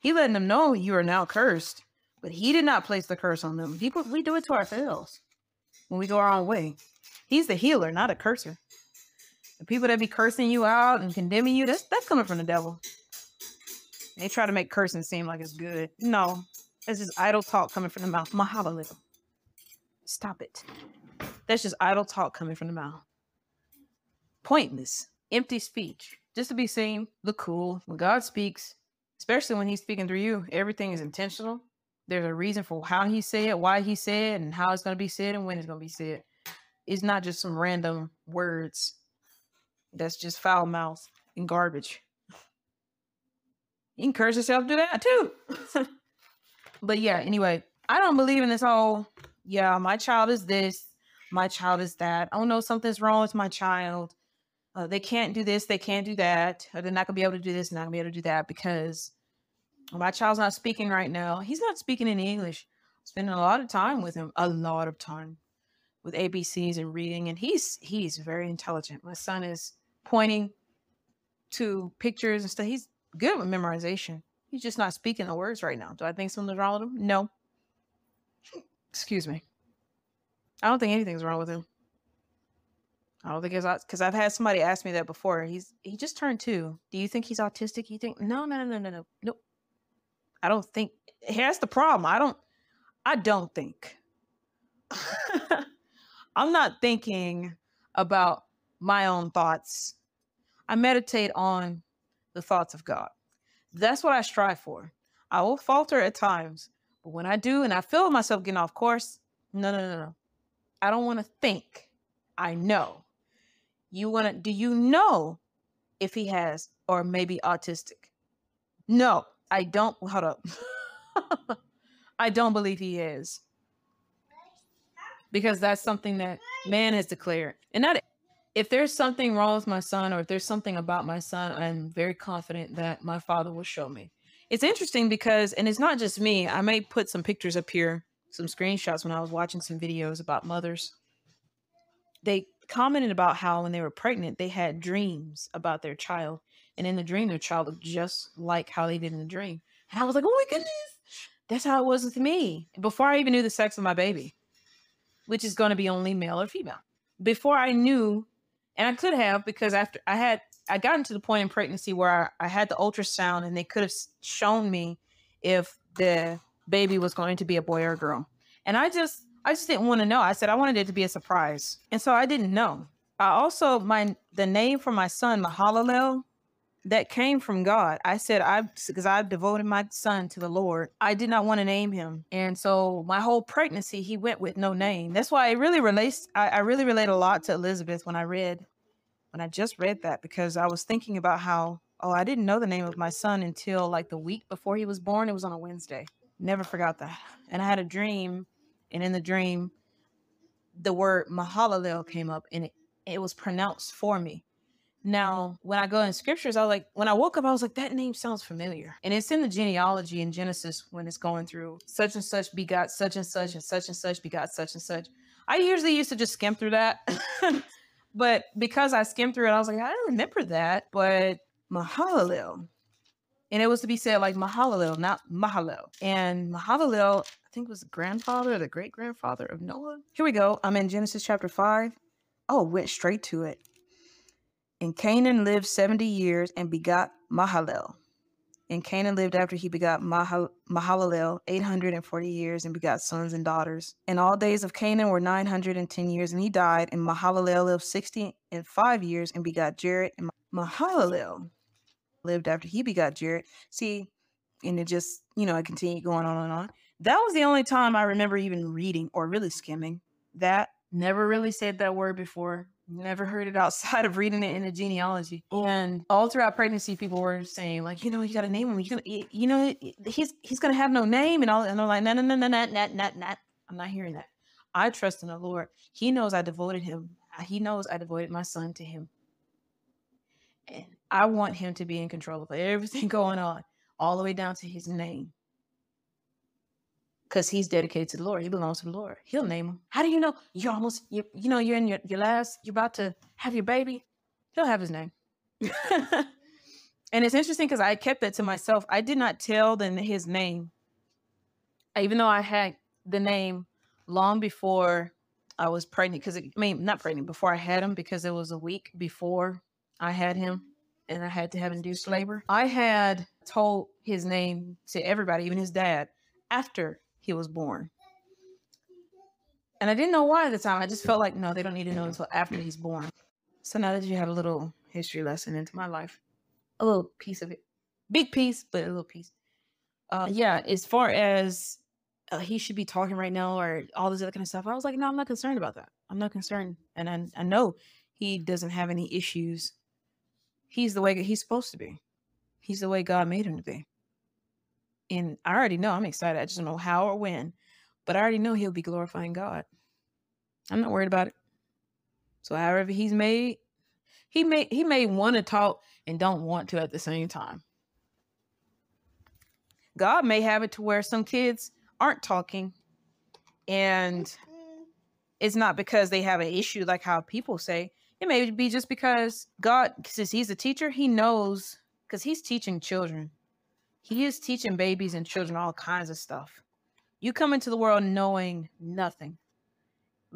He letting them know you are now cursed but he did not place the curse on them. People, we do it to ourselves when we go our own way. He's the healer, not a curser. The people that be cursing you out and condemning you, that's that's coming from the devil. They try to make cursing seem like it's good. No, it's just idle talk coming from the mouth. Mahalalel. Stop it. That's just idle talk coming from the mouth. Pointless, empty speech, just to be seen, look cool. When God speaks, especially when He's speaking through you, everything is intentional there's a reason for how he said, why he said, and how it's going to be said and when it's going to be said. It's not just some random words that's just foul mouth and garbage. You can curse yourself do that too. but yeah, anyway, I don't believe in this whole, yeah, my child is this, my child is that. Oh no, something's wrong with my child. Uh, they can't do this, they can't do that, or they're not gonna be able to do this, not gonna be able to do that because my child's not speaking right now. He's not speaking in English. Spending a lot of time with him, a lot of time with ABCs and reading, and he's he's very intelligent. My son is pointing to pictures and stuff. He's good with memorization. He's just not speaking the words right now. Do I think something's wrong with him? No. Excuse me. I don't think anything's wrong with him. I don't think it's because I've had somebody ask me that before. He's he just turned two. Do you think he's autistic? You think no, no, no, no, no, nope. I don't think here's the problem. I don't I don't think. I'm not thinking about my own thoughts. I meditate on the thoughts of God. That's what I strive for. I will falter at times, But when I do and I feel myself getting off course, no, no, no, no. I don't want to think. I know. You want to, do you know if he has or maybe autistic? No, I don't. Hold up. I don't believe he is. Because that's something that man has declared. And that if there's something wrong with my son or if there's something about my son, I'm very confident that my father will show me. It's interesting because, and it's not just me, I may put some pictures up here, some screenshots when I was watching some videos about mothers. They commented about how when they were pregnant, they had dreams about their child. And in the dream, their child looked just like how they did in the dream. And I was like, oh my goodness, that's how it was with me before I even knew the sex of my baby, which is going to be only male or female. Before I knew and I could have because after I had I gotten to the point in pregnancy where I, I had the ultrasound and they could have shown me if the baby was going to be a boy or a girl. And I just I just didn't want to know. I said I wanted it to be a surprise. And so I didn't know. I also my the name for my son Mahalalel that came from God. I said I because I've devoted my son to the Lord. I did not want to name him, and so my whole pregnancy he went with no name. That's why it really relates. I, I really relate a lot to Elizabeth when I read when I just read that because I was thinking about how oh I didn't know the name of my son until like the week before he was born. It was on a Wednesday. Never forgot that. And I had a dream, and in the dream, the word Mahalalel came up, and it it was pronounced for me Mm-hmm. now, when I go in scriptures, I was like when I woke up, I was like, that name sounds familiar. And it's in the genealogy in Genesis when it's going through such and such begot such and such and such and such begot such and such. I usually used to just skim through that. but because I skimmed through it, I was like, I don't remember that. But Mahalalel. And it was to be said like Mahalalel, not Mahalel. And Mahalalel, I think was the grandfather, the great grandfather of Noah. Here we go. I'm in Genesis chapter 5. Oh, went straight to it. And Cainan lived 70 years and begot Mahalel. And Cainan lived after he begot Mahal- Mahalalel 840 years and begot sons and daughters. And all days of Cainan were 910 years, and he died. And Mahalalel lived 60 and five years and begot Jared. And Mahalalel lived after he begot Jared. See, and it just, you know, I continued going on and on. That was the only time I remember even reading or really skimming that. Never really said that word before. Never heard it outside of reading it in a genealogy. And all throughout pregnancy, people were saying, like, you know, you got to name him. You, gonna, you know, he's he's gonna have no name, and all. And they're like, no, no, no, no, no, no, no, no. I'm not hearing that. I trust in the Lord. He knows I devoted him. He knows I devoted my son to him, and I want him to be in control of everything going on, all the way down to his name because he's dedicated to the Lord. He belongs to the Lord. He'll name him. How do you know? You're almost, you you know, you're in your, your last, you're about to have your baby. He'll have his name. and it's interesting because I kept that to myself. I did not tell them his name, even though I had the name long before I was pregnant. Because I mean, not pregnant before I had him, because it was a week before I had him, and I had to have induced labor. I had told his name to everybody, even his dad, after he was born. And I didn't know why at the time. I just felt like, no, they don't need to know until after he's born. So now that you had a little history lesson into my life, a little piece of it, big piece, but a little piece. Uh, yeah, as far as uh, he should be talking right now or all this other kind of stuff, I was like, no, I'm not concerned about that. I'm not concerned. And I, I know he doesn't have any issues. He's the way he's supposed to be. He's the way God made him to be and I already know I'm excited. I just don't know how or when, but I already know he'll be glorifying God. I'm not worried about it. So however he's made, he may he may want to talk and don't want to at the same time. God may have it to where some kids aren't talking and it's not because they have an issue like how people say. It may be just because God, since he's a teacher, he knows because he's teaching children he is teaching babies and children all kinds of stuff. You come into the world knowing nothing.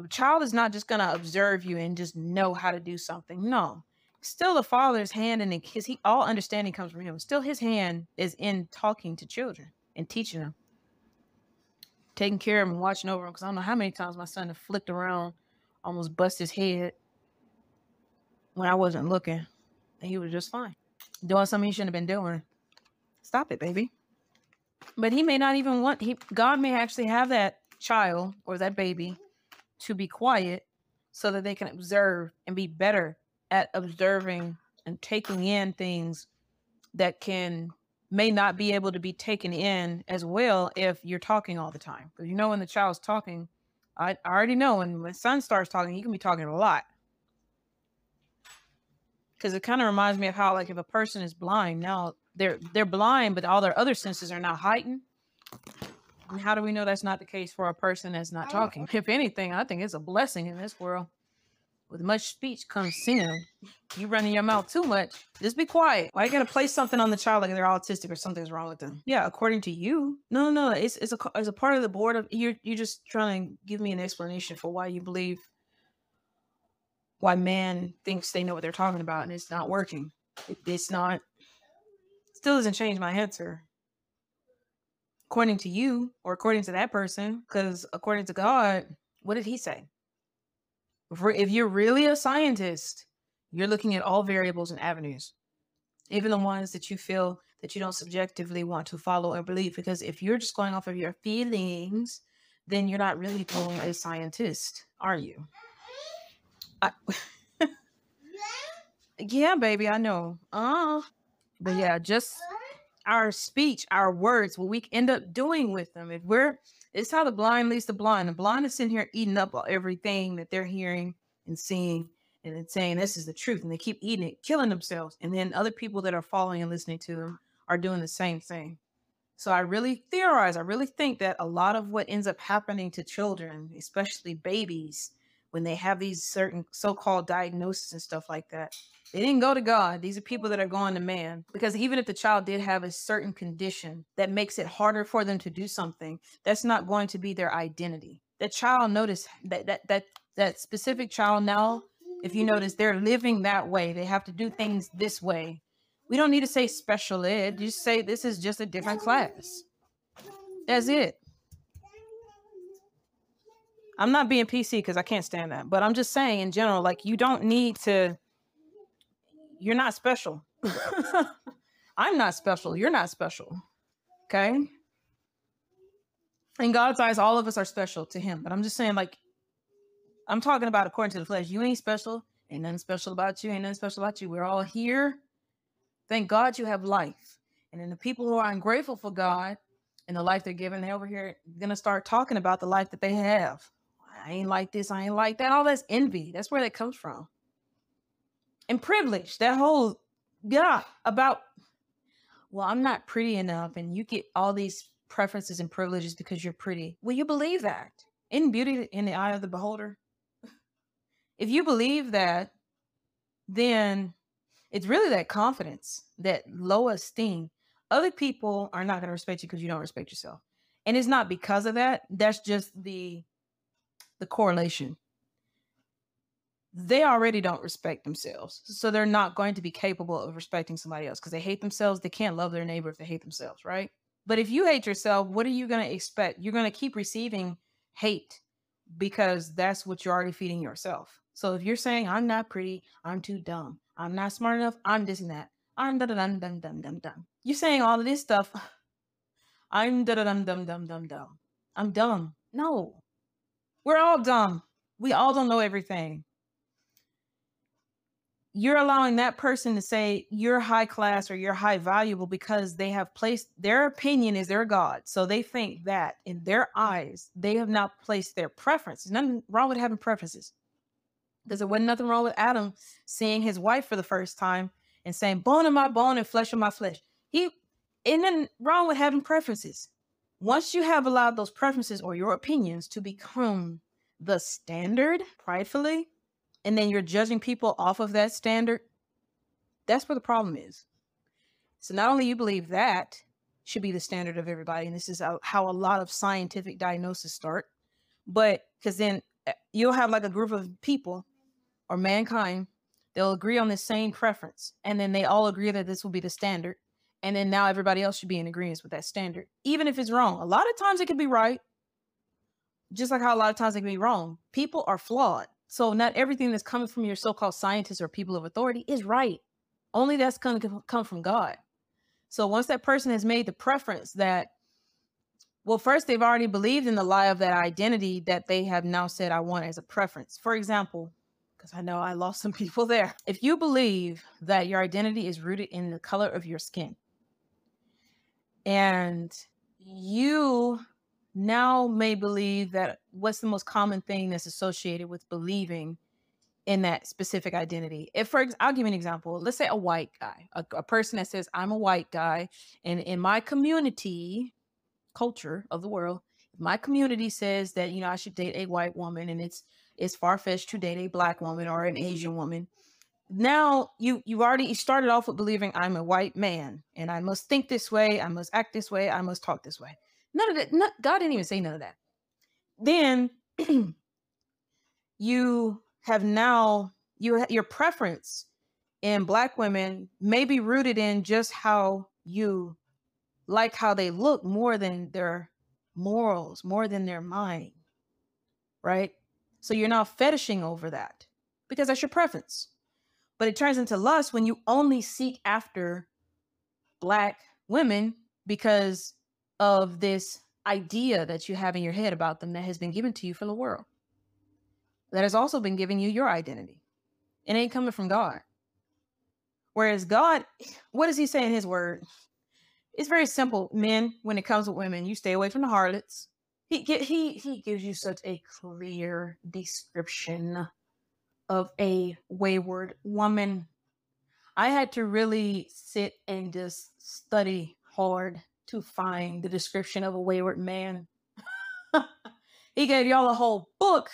A child is not just going to observe you and just know how to do something. No. Still the father's hand and his he all understanding comes from him. Still his hand is in talking to children and teaching them. Taking care of them, watching over them. Because I don't know how many times my son flicked around, almost bust his head when I wasn't looking. And he was just fine. Doing something he shouldn't have been doing. Stop it, baby. But he may not even want he God may actually have that child or that baby to be quiet so that they can observe and be better at observing and taking in things that can may not be able to be taken in as well if you're talking all the time. Because you know when the child's talking, I, I already know when my son starts talking, he can be talking a lot. Because it kind of reminds me of how like if a person is blind, now they're they're blind, but all their other senses are not heightened. And how do we know that's not the case for a person that's not oh. talking? If anything, I think it's a blessing in this world. With much speech comes sin. You running your mouth too much. Just be quiet. Why you gotta place something on the child like they're autistic or something's wrong with them? Yeah, according to you. No, no, no. It's it's a it's a part of the board of you're you're just trying to give me an explanation for why you believe why man thinks they know what they're talking about and it's not working. It, it's not. Still doesn't change my answer. According to you or according to that person, because according to God, what did He say? if you're really a scientist, you're looking at all variables and avenues, even the ones that you feel that you don't subjectively want to follow or believe. Because if you're just going off of your feelings, then you're not really being a scientist, are you? I, yeah, baby, I know. Uh, but yeah, just our speech, our words, what we end up doing with them. If we're it's how the blind leads the blind. The blind is sitting here eating up everything that they're hearing and seeing and then saying this is the truth. And they keep eating it, killing themselves. And then other people that are following and listening to them are doing the same thing. So I really theorize, I really think that a lot of what ends up happening to children, especially babies, when they have these certain so-called diagnoses and stuff like that, they didn't go to God. These are people that are going to man. Because even if the child did have a certain condition that makes it harder for them to do something, that's not going to be their identity. The child notice that that that that specific child now, if you notice, they're living that way. They have to do things this way. We don't need to say special ed. You say this is just a different class. That's it. I'm not being PC because I can't stand that, but I'm just saying in general, like you don't need to you're not special. I'm not special. You're not special. Okay. In God's eyes, all of us are special to Him. But I'm just saying, like, I'm talking about according to the flesh. You ain't special. Ain't nothing special about you. Ain't nothing special about you. We're all here. Thank God you have life. And then the people who are ungrateful for God and the life they're given, they over here gonna start talking about the life that they have. I ain't like this. I ain't like that. All that's envy. That's where that comes from and privilege. That whole yeah about well, I'm not pretty enough, and you get all these preferences and privileges because you're pretty. Will you believe that? In beauty in the eye of the beholder? If you believe that, then it's really that confidence, that low esteem. Other people are not going to respect you because you don't respect yourself. And it's not because of that. That's just the the correlation they already don't respect themselves. So they're not going to be capable of respecting somebody else because they hate themselves. They can't love their neighbor if they hate themselves, right? But if you hate yourself, what are you going to expect? You're going to keep receiving hate because that's what you're already feeding yourself. So if you're saying, I'm not pretty, I'm too dumb, I'm not smart enough, I'm this and that, I'm da da dum dum dum dum dum. You're saying all of this stuff. I'm da da dum dum dum dum dum. I'm dumb. No, we're all dumb. We all don't know everything you're allowing that person to say you're high class or you're high valuable because they have placed their opinion is their God. So they think that in their eyes, they have not placed their preference. There's nothing wrong with having preferences. Because there wasn't nothing wrong with Adam seeing his wife for the first time and saying, bone of my bone and flesh of my flesh. He ain't nothing wrong with having preferences. Once you have allowed those preferences or your opinions to become the standard, pridefully, and then you're judging people off of that standard, that's where the problem is. So not only you believe that should be the standard of everybody, and this is how a lot of scientific diagnosis start, but because then eh, you'll have like a group of people or mankind, they'll agree on the same preference, and then they all agree that this will be the standard, and then now everybody else should be in agreement with that standard, even if it's wrong. A lot of times it could be right, just like how a lot of times it can be wrong. People are flawed. So not everything that's coming from your so-called scientists or people of authority is right. Only that's going to come from God. So once that person has made the preference that Well, first, they've already believed in the lie of that identity that they have now said, I want as a preference. For example, because I know I lost some people there. If you believe that your identity is rooted in the color of your skin, and you now may believe that what's the most common thing that's associated with believing in that specific identity. If for I'll give you an example. Let's say a white guy, a, a person that says I'm a white guy, and in my community, culture of the world, my community says that you know I should date a white woman, and it's it's far fetched to date a black woman or an Asian woman. Now you you already started off with believing I'm a white man and I must think this way, I must act this way, I must talk this way. None of that. Not, God didn't even say none of that. Then you have now you your preference in black women may be rooted in just how you like how they look more than their morals, more than their mind. Right? So you're now fetishing over that because that's your preference. But it turns into lust when you only seek after black women because of this idea that you have in your head about them that has been given to you from the world that has also been giving you your identity. It ain't coming from God. Whereas God, what does he say in his word? It's very simple. Men, when it comes with women, you stay away from the harlots. He he he gives you such a clear description of a wayward woman. I had to really sit and just study hard to find the description of a wayward man. he gave y'all a whole book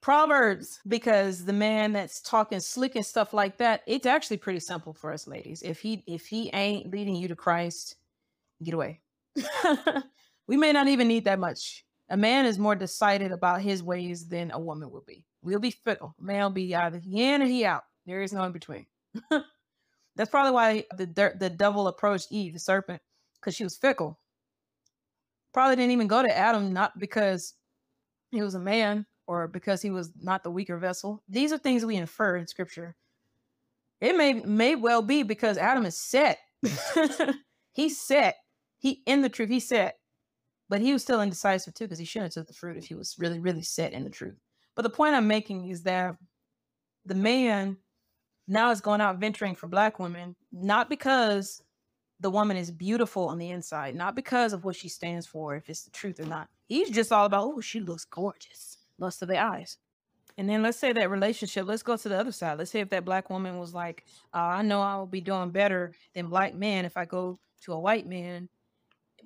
Proverbs, because the man that's talking slick and stuff like that, it's actually pretty simple for us ladies. If he if he ain't leading you to Christ, get away. we may not even need that much. A man is more decided about his ways than a woman will be. We'll be fickle. Man will be either he in or he out. There is no in between. That's probably why the the devil approached Eve, the serpent, because she was fickle. Probably didn't even go to Adam, not because he was a man, or because he was not the weaker vessel. These are things we infer in scripture. It may may well be because Adam is set. he's set. He in the truth. He's set. But he was still indecisive too, because he shouldn't have took the fruit if he was really, really set in the truth. But the point I'm making is that the man now is going out venturing for black women, not because the woman is beautiful on the inside, not because of what she stands for, if it's the truth or not. He's just all about, oh, she looks gorgeous lust of the eyes. And then let's say that relationship, let's go to the other side. Let's say if that black woman was like, oh, I know I will be doing better than black men if I go to a white man.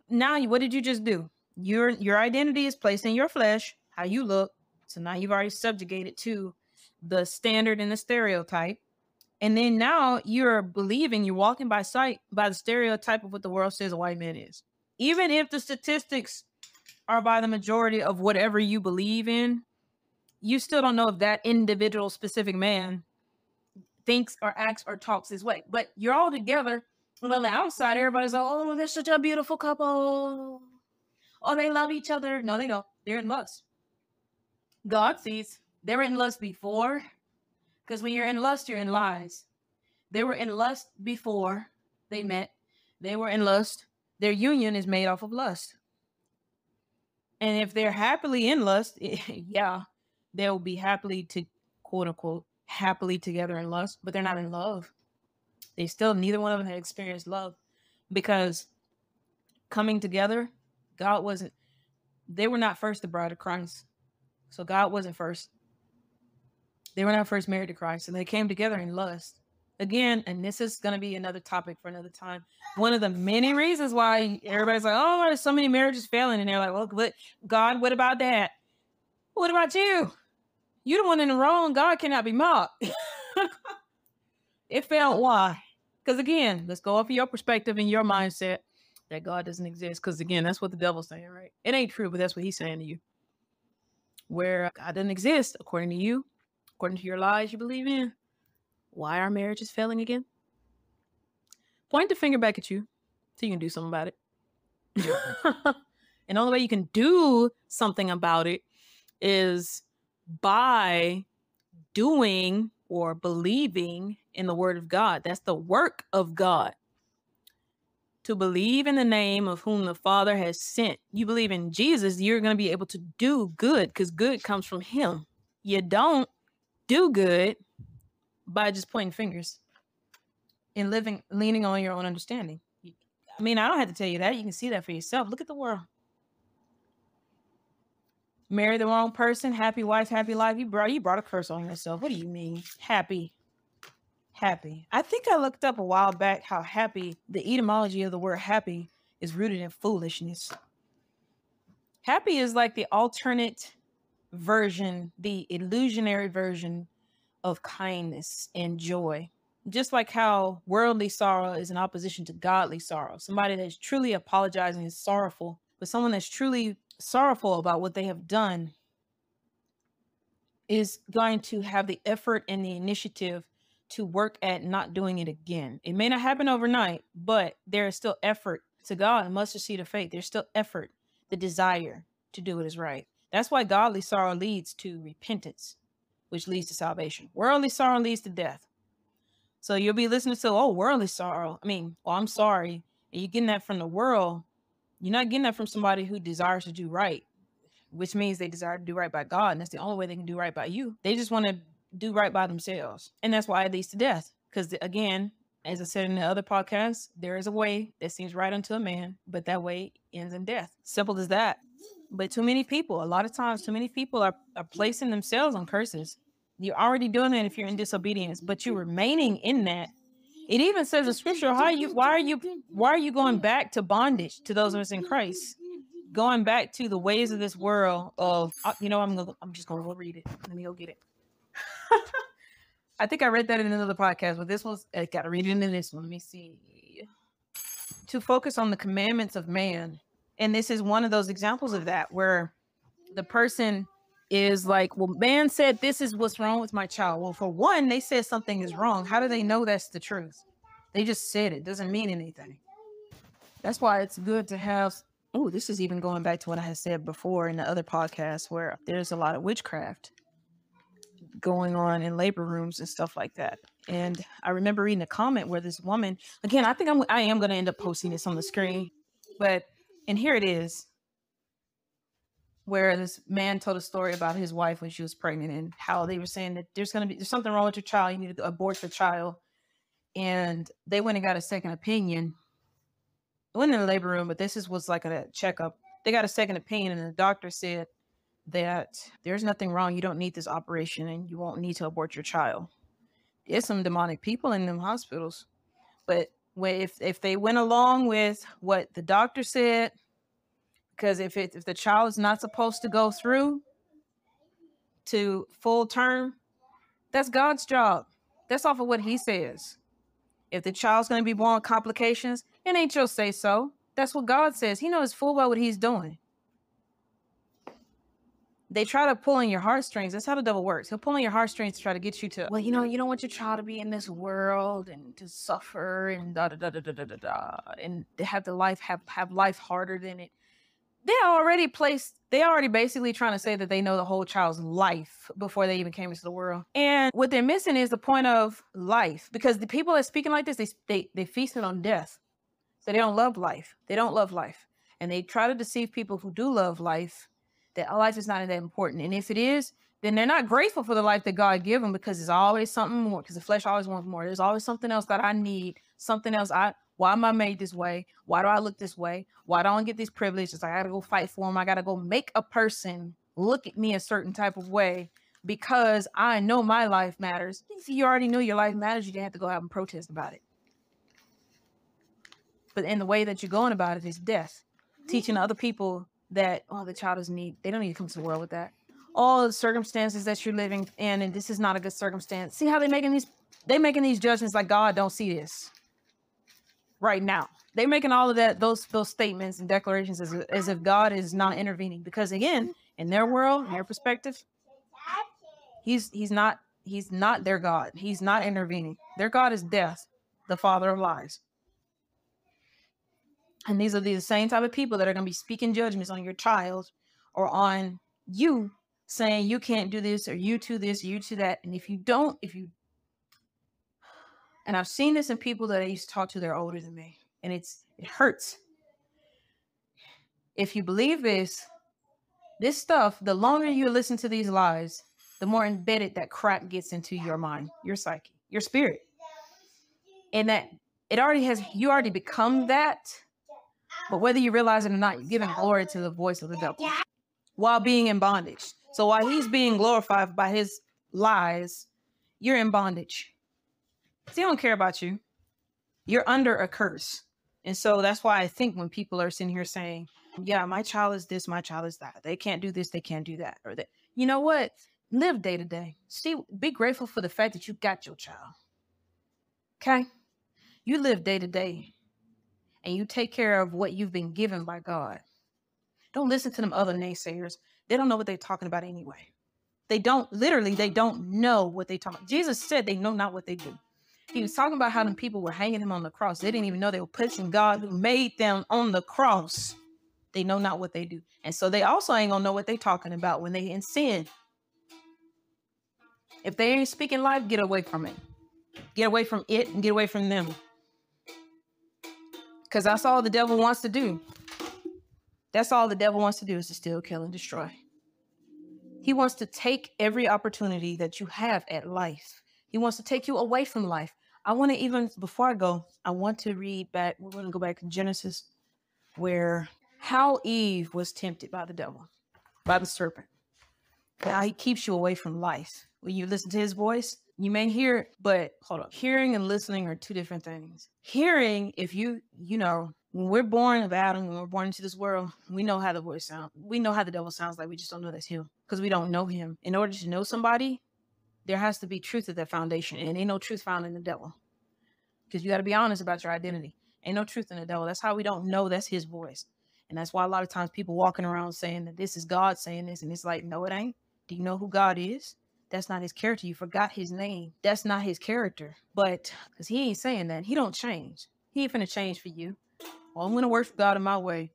Now, what did you just do? Your your identity is placed in your flesh, how you look. So now you've already subjugated to the standard and the stereotype. And then now you're believing, you're walking by sight by the stereotype of what the world says a white man is. Even if the statistics are by the majority of whatever you believe in, you still don't know if that individual specific man thinks or acts or talks this way. But you're all together. And on the outside, everybody's like, oh, they're such a beautiful couple. Oh, they love each other. No, they don't. They're in lust. God sees they were in lust before. Because when you're in lust, you're in lies. They were in lust before they met. They were in lust. Their union is made off of lust. And if they're happily in lust, yeah, they'll be happily to quote unquote happily together in lust, but they're not in love. They still neither one of them had experienced love because coming together, God wasn't they were not first the bride of Christ. So God wasn't first. They were not first married to Christ, and they came together in lust again, and this is going to be another topic for another time. One of the many reasons why everybody's like, oh, there's so many marriages failing. And they're like, well, but God, what about that? What about you? You're the one in the wrong. God cannot be mocked. it failed. Why? Because again, let's go off of your perspective and your mindset that God doesn't exist. Because again, that's what the devil's saying, right? It ain't true, but that's what he's saying to you. Where God doesn't exist, according to you, according to your lies you believe in, why our marriage is failing again? Point the finger back at you so you can do something about it. and the only way you can do something about it is by doing or believing in the word of God. That's the work of God. to believe in the name of whom the Father has sent. You believe in Jesus, you're going to be able to do good because good comes from Him. You don't do good by just pointing fingers and living, leaning on your own understanding. I mean, I don't have to tell you that. You can see that for yourself. Look at the world. Marry the wrong person, happy wife, happy life. You brought you brought a curse on yourself. What do you mean? Happy. Happy. I think I looked up a while back how happy the etymology of the word happy is rooted in foolishness. Happy is like the alternate version, the illusionary version of kindness and joy. Just like how worldly sorrow is in opposition to godly sorrow. Somebody that's truly apologizing is sorrowful, but someone that's truly sorrowful about what they have done is going to have the effort and the initiative to work at not doing it again. It may not happen overnight, but there is still effort to God and mustard seed of faith. There's still effort, the desire to do what is right. That's why godly sorrow leads to repentance, which leads to salvation. Worldly sorrow leads to death. So you'll be listening to, oh, worldly sorrow. I mean, well, I'm sorry. And you're getting that from the world. You're not getting that from somebody who desires to do right, which means they desire to do right by God. And that's the only way they can do right by you. They just want to do right by themselves. And that's why it leads to death. Because again, as I said in the other podcast, there is a way that seems right unto a man, but that way ends in death. Simple as that. But too many people, a lot of times, too many people are, are placing themselves on curses. You're already doing that if you're in disobedience, but you're remaining in that it even says in scripture, how you why are you why are you going back to bondage to those of us in Christ? Going back to the ways of this world of uh, you know, I'm gonna I'm just gonna go read it. Let me go get it. I think I read that in another podcast, but this was I gotta read it in this one. Let me see. To focus on the commandments of man. And this is one of those examples of that where the person is like, well, man said this is what's wrong with my child. Well, for one, they said something is wrong. How do they know that's the truth? They just said it. Doesn't mean anything. That's why it's good to have. Oh, this is even going back to what I had said before in the other podcast, where there's a lot of witchcraft going on in labor rooms and stuff like that. And I remember reading a comment where this woman, again, I think I'm I am going to end up posting this on the screen, but and here it is where this man told a story about his wife when she was pregnant and how they were saying that there's going to be there's something wrong with your child you need to abort the child. And they went and got a second opinion. I went in the labor room but this is was like a checkup. They got a second opinion and the doctor said that there's nothing wrong you don't need this operation and you won't need to abort your child. There's some demonic people in them hospitals but if if they went along with what the doctor said because if it if the child is not supposed to go through to full term, that's God's job. That's off of what He says. If the child's going to be born with complications, it ain't your say so. That's what God says. He knows full well what He's doing. They try to pull on your heartstrings. That's how the devil works. He'll pull on your heartstrings to try to get you to, well, you know, you don't want your child to be in this world and to suffer and da da da da da da da, da and have the life have have life harder than it they already placed they already basically trying to say that they know the whole child's life before they even came into the world and what they're missing is the point of life because the people that speaking like this they they, they feasted on death so they don't love life they don't love life and they try to deceive people who do love life that life is not that important and if it is then they're not grateful for the life that god gave them because there's always something more because the flesh always wants more there's always something else that i need something else i why am I made this way? Why do I look this way? Why don't I get these privileges? I gotta go fight for them. I gotta go make a person look at me a certain type of way because I know my life matters. If you already knew your life matters, you didn't have to go out and protest about it. But in the way that you're going about it is death. Teaching other people that, oh, the child doesn't need, they don't need to come to the world with that. All the circumstances that you're living in, and this is not a good circumstance. See how they're making these, they making these judgments like God don't see this right now. They're making all of that those those statements and declarations as, as if God is not intervening because again, in their world, in their perspective, he's he's not he's not their God. He's not intervening. Their God is death, the father of lies. And these are the same type of people that are going to be speaking judgments on your child or on you saying you can't do this or you to this, you to that. And if you don't, if you and I've seen this in people that I used to talk to, they're older than me. And it's It hurts. If you believe this, this stuff, the longer you listen to these lies, the more embedded that crap gets into your mind, your psyche, your spirit. And that it already has, you already become that. But whether you realize it or not, you're giving glory to the voice of the devil while being in bondage. So while he's being glorified by his lies, you're in bondage. He don't care about you. You're under a curse. And so that's why I think when people are sitting here saying, yeah, my child is this, my child is that. They can't do this, they can't do that. Or that, you know what? Live day to day. See, be grateful for the fact that you got your child. Okay? You live day to day and you take care of what you've been given by God. Don't listen to them other naysayers. They don't know what they're talking about anyway. They don't, literally, they don't know what they talk. Jesus said they know not what they do. He was talking about how them people were hanging him on the cross. They didn't even know they were pushing God who made them on the cross. They know not what they do. And so they also ain't gonna know what they talking about when they in sin. If they ain't speaking life, get away from it. Get away from it and get away from them. Because that's all the devil wants to do. That's all the devil wants to do is to steal, kill, and destroy. He wants to take every opportunity that you have at life. He wants to take you away from life. I want to even, before I go, I want to read back, we're going to go back to Genesis, where how Eve was tempted by the devil, by the serpent. How he keeps you away from life. When you listen to his voice, you may hear, but hold on. Hearing and listening are two different things. Hearing, if you, you know, when we're born of Adam, when we're born into this world, we know how the voice sounds. We know how the devil sounds like. We just don't know that's him because we don't know him. In order to know somebody, there has to be truth at that foundation, and ain't no truth found in the devil because you got to be honest about your identity. Ain't no truth in the devil. That's how we don't know that's his voice. And that's why a lot of times people walking around saying that this is God saying this, and it's like, no, it ain't. Do you know who God is? That's not his character. You forgot his name. That's not his character. But because he ain't saying that, he don't change. He ain't finna change for you. Well, I'm gonna worship God in my way.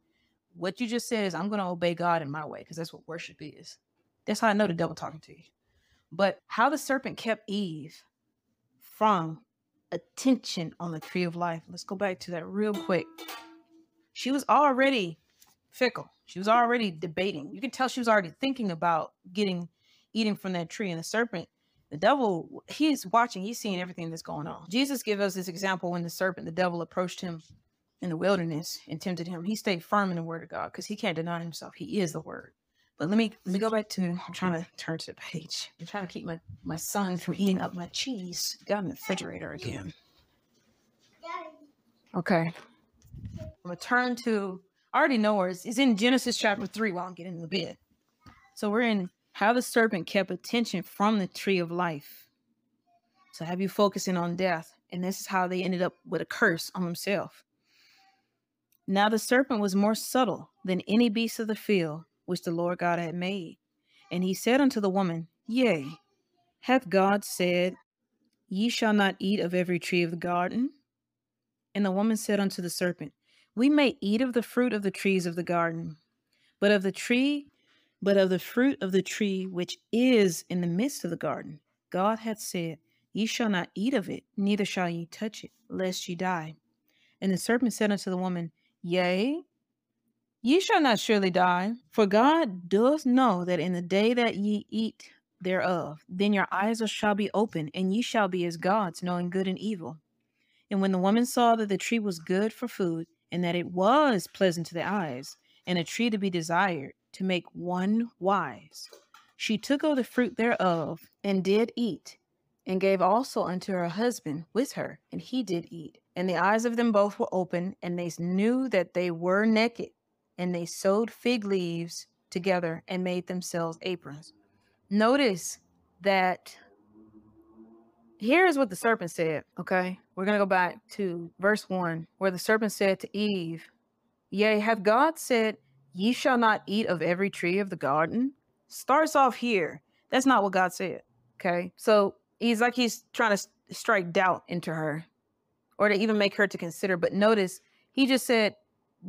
What you just said is I'm gonna obey God in my way, because that's what worship is. That's how I know the devil talking to you. But how the serpent kept Eve from attention on the tree of life. Let's go back to that real quick. She was already fickle. She was already debating. You can tell she was already thinking about getting eating from that tree. And the serpent, the devil, he's watching, he's seeing everything that's going on. Jesus gives us this example when the serpent, the devil approached him in the wilderness and tempted him. He stayed firm in the word of God because he can't deny himself. He is the word. But let me let me go back to I'm trying to turn to the page. I'm trying to keep my, my son from eating up my cheese. Got in the refrigerator again. Okay. I'm gonna turn to I already know where it's, it's in Genesis chapter three while I'm getting in the bed. So we're in how the serpent kept attention from the tree of life. So have you focusing on death. And this is how they ended up with a curse on themselves. Now the serpent was more subtle than any beast of the field which the Lord God had made. And he said unto the woman, Yea, hath God said, Ye shall not eat of every tree of the garden? And the woman said unto the serpent, We may eat of the fruit of the trees of the garden, but of the tree, but of the fruit of the tree which is in the midst of the garden, God hath said, Ye shall not eat of it, neither shall ye touch it, lest ye die. And the serpent said unto the woman, Yea, ye shall not surely die, for God doth know that in the day that ye eat thereof, then your eyes shall be open, and ye shall be as gods, knowing good and evil. And when the woman saw that the tree was good for food, and that it was pleasant to the eyes, and a tree to be desired, to make one wise, she took of the fruit thereof, and did eat, and gave also unto her husband with her, and he did eat. And the eyes of them both were open, and they knew that they were naked, and they sewed fig leaves together and made themselves aprons. Notice that here's what the serpent said, okay? We're going to go back to verse 1, where the serpent said to Eve, Yea, have God said, Ye shall not eat of every tree of the garden? Starts off here. That's not what God said, okay? So he's like he's trying to strike doubt into her or to even make her to consider. But notice he just said,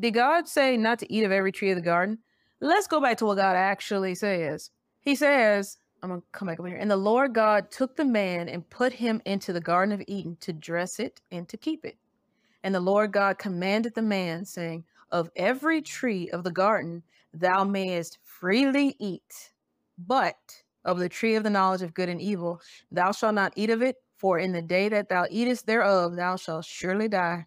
Did God say not to eat of every tree of the garden? Let's go back to what God actually says. He says, I'm going to come back over here. And the Lord God took the man and put him into the Garden of Eden to dress it and to keep it. And the Lord God commanded the man, saying, Of every tree of the garden thou mayest freely eat, but of the tree of the knowledge of good and evil thou shalt not eat of it, for in the day that thou eatest thereof thou shalt surely die.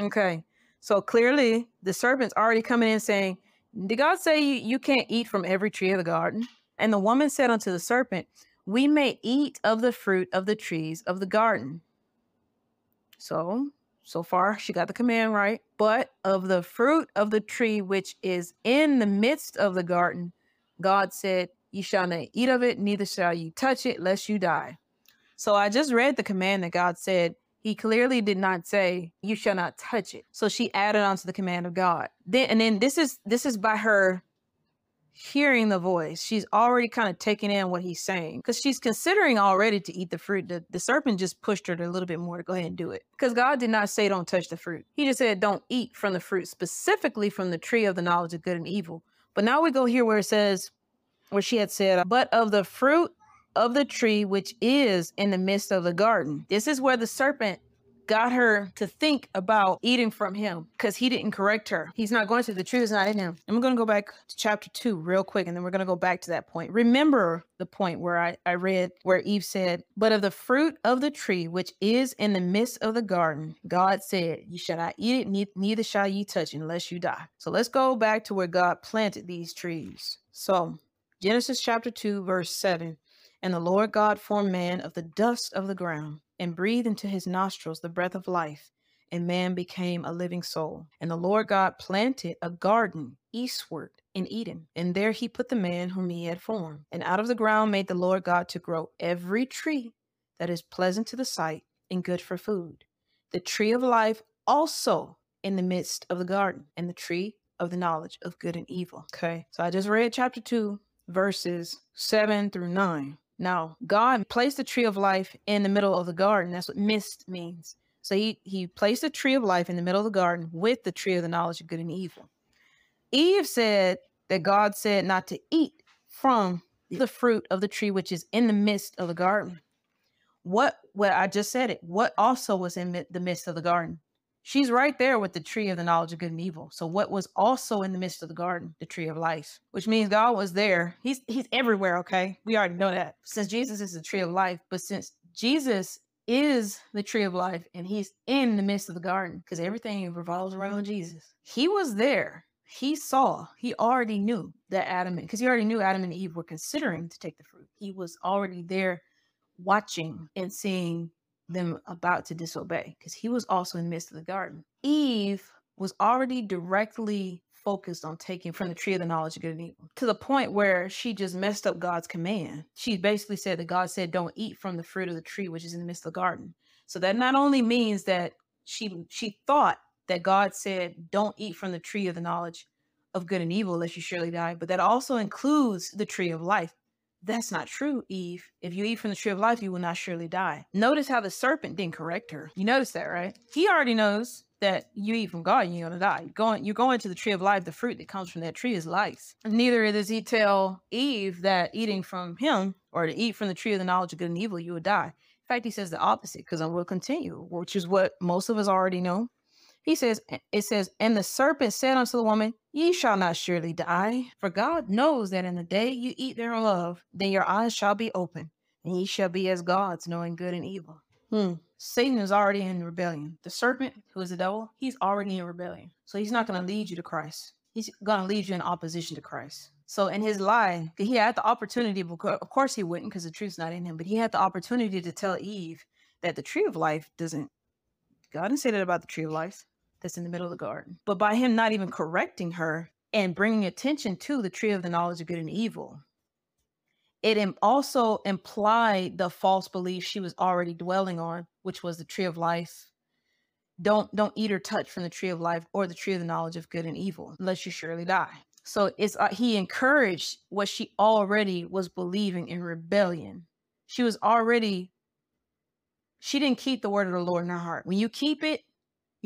Okay, so clearly the serpent's already coming in saying, Did God say you, you can't eat from every tree of the garden? And the woman said unto the serpent, We may eat of the fruit of the trees of the garden. So so far, she got the command right. But of the fruit of the tree which is in the midst of the garden, God said, Ye shall not eat of it, neither shall you touch it, lest you die. So I just read the command that God said. He clearly did not say, You shall not touch it. So she added on to the command of God. Then and then this is this is by her hearing the voice. She's already kind of taking in what he's saying because she's considering already to eat the fruit. The, the serpent just pushed her a little bit more to go ahead and do it because God did not say don't touch the fruit. He just said don't eat from the fruit, specifically from the tree of the knowledge of good and evil. But now we go here where it says, where she had said, but of the fruit of the tree which is in the midst of the garden. This is where the serpent got her to think about eating from him because he didn't correct her. He's not going to, the truth is not in him. We're going to go back to chapter two real quick, and then we're going to go back to that point. Remember the point where I, I read where Eve said, But of the fruit of the tree which is in the midst of the garden, God said, You shall not eat it, neither shall ye touch unless you die. So let's go back to where God planted these trees. So Genesis chapter 2, verse 7. And the Lord God formed man of the dust of the ground and breathed into his nostrils the breath of life, and man became a living soul. And the Lord God planted a garden eastward in Eden, and there he put the man whom he had formed. And out of the ground made the Lord God to grow every tree that is pleasant to the sight and good for food. The tree of life also in the midst of the garden, and the tree of the knowledge of good and evil. Okay, so I just read chapter 2, verses 7 through 9. Now, God placed the tree of life in the middle of the garden. That's what mist means. So he, he placed the tree of life in the middle of the garden with the tree of the knowledge of good and evil. Eve said that God said not to eat from the fruit of the tree which is in the midst of the garden. What, what I just said it, what also was in the midst of the garden? She's right there with the tree of the knowledge of good and evil. So what was also in the midst of the garden? The tree of life, which means God was there. He's he's everywhere, okay? We already know that. Since Jesus is the tree of life, but since Jesus is the tree of life and he's in the midst of the garden because everything revolves around Jesus. He was there. He saw, he already knew that Adam, because he already knew Adam and Eve were considering to take the fruit. He was already there watching and seeing them about to disobey because he was also in the midst of the garden. Eve was already directly focused on taking from the tree of the knowledge of good and evil to the point where she just messed up God's command. She basically said that God said, Don't eat from the fruit of the tree which is in the midst of the garden. So that not only means that she she thought that God said, Don't eat from the tree of the knowledge of good and evil, lest you surely die, but that also includes the tree of life that's not true, Eve. If you eat from the tree of life, you will not surely die. Notice how the serpent didn't correct her. You notice that, right? He already knows that you eat from God, you're gonna die. You're going, you're going to the tree of life. The fruit that comes from that tree is life. Neither does he tell Eve that eating from him or to eat from the tree of the knowledge of good and evil, you will die. In fact, he says the opposite because I will continue, which is what most of us already know. He says, it says, and the serpent said unto the woman, Ye shall not surely die, for God knows that in the day you eat thereof, then your eyes shall be open, and ye shall be as gods, knowing good and evil. Hmm. Satan is already in rebellion. The serpent, who is the devil, he's already in rebellion. So he's not going to lead you to Christ. He's going to lead you in opposition to Christ. So in his lie, he had the opportunity, of course he wouldn't because the truth's not in him, but he had the opportunity to tell Eve that the tree of life doesn't, God didn't say that about the tree of life that's in the middle of the garden. But by him not even correcting her and bringing attention to the tree of the knowledge of good and evil, it also implied the false belief she was already dwelling on, which was the tree of life. Don't don't eat or touch from the tree of life or the tree of the knowledge of good and evil, unless you surely die. So it's uh, he encouraged what she already was believing in rebellion. She was already she didn't keep the word of the Lord in her heart. When you keep it,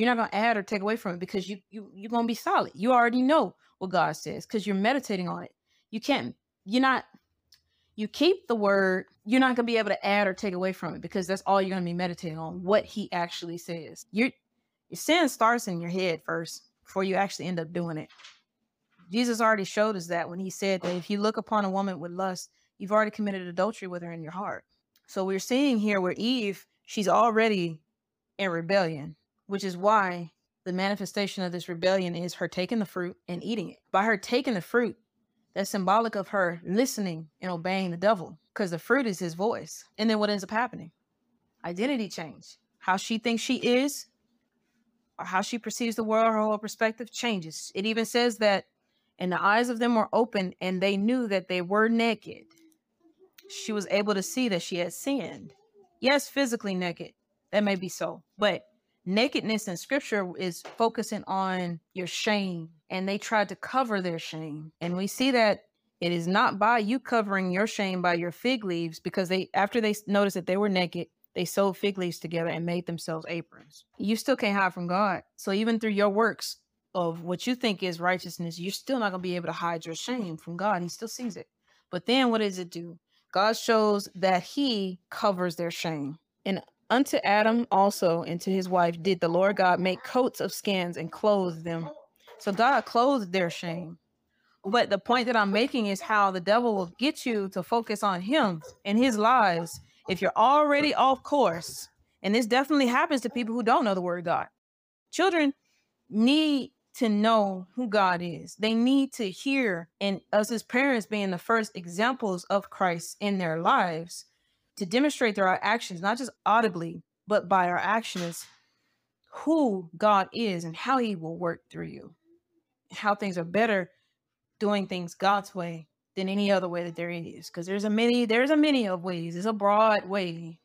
you're not to add or take away from it because you you you're to be solid. You already know what God says because you're meditating on it. You can't. You're not. You keep the word. You're not to be able to add or take away from it because that's all you're to be meditating on what He actually says. You're Your sin starts in your head first before you actually end up doing it. Jesus already showed us that when he said that if you look upon a woman with lust, you've already committed adultery with her in your heart. So we're seeing here where Eve, she's already in rebellion, which is why the manifestation of this rebellion is her taking the fruit and eating it. By her taking the fruit, that's symbolic of her listening and obeying the devil because the fruit is his voice. And then what ends up happening? Identity change. How she thinks she is or how she perceives the world, her whole perspective changes. It even says that, and the eyes of them were open and they knew that they were naked. She was able to see that she had sinned. Yes, physically naked. That may be so. But nakedness in scripture is focusing on your shame and they tried to cover their shame and we see that it is not by you covering your shame by your fig leaves because they after they noticed that they were naked they sewed fig leaves together and made themselves aprons. You still can't hide from god. So even through your works of what you think is righteousness you're still not going to be able to hide your shame from god he still sees it. But then what does it do? God shows that he covers their shame. And Unto Adam also and to his wife did the Lord God make coats of skins and clothe them. So God clothed their shame. But the point that I'm making is how the devil will get you to focus on him and his lies if you're already off course. And this definitely happens to people who don't know the word God. Children need to know who God is. They need to hear, and us as parents being the first examples of Christ in their lives, to demonstrate through our actions, not just audibly, but by our actions, who God is and how he will work through you, how things are better doing things God's way than any other way that there is. Because there's a many, there's a many of ways. There's a broad way.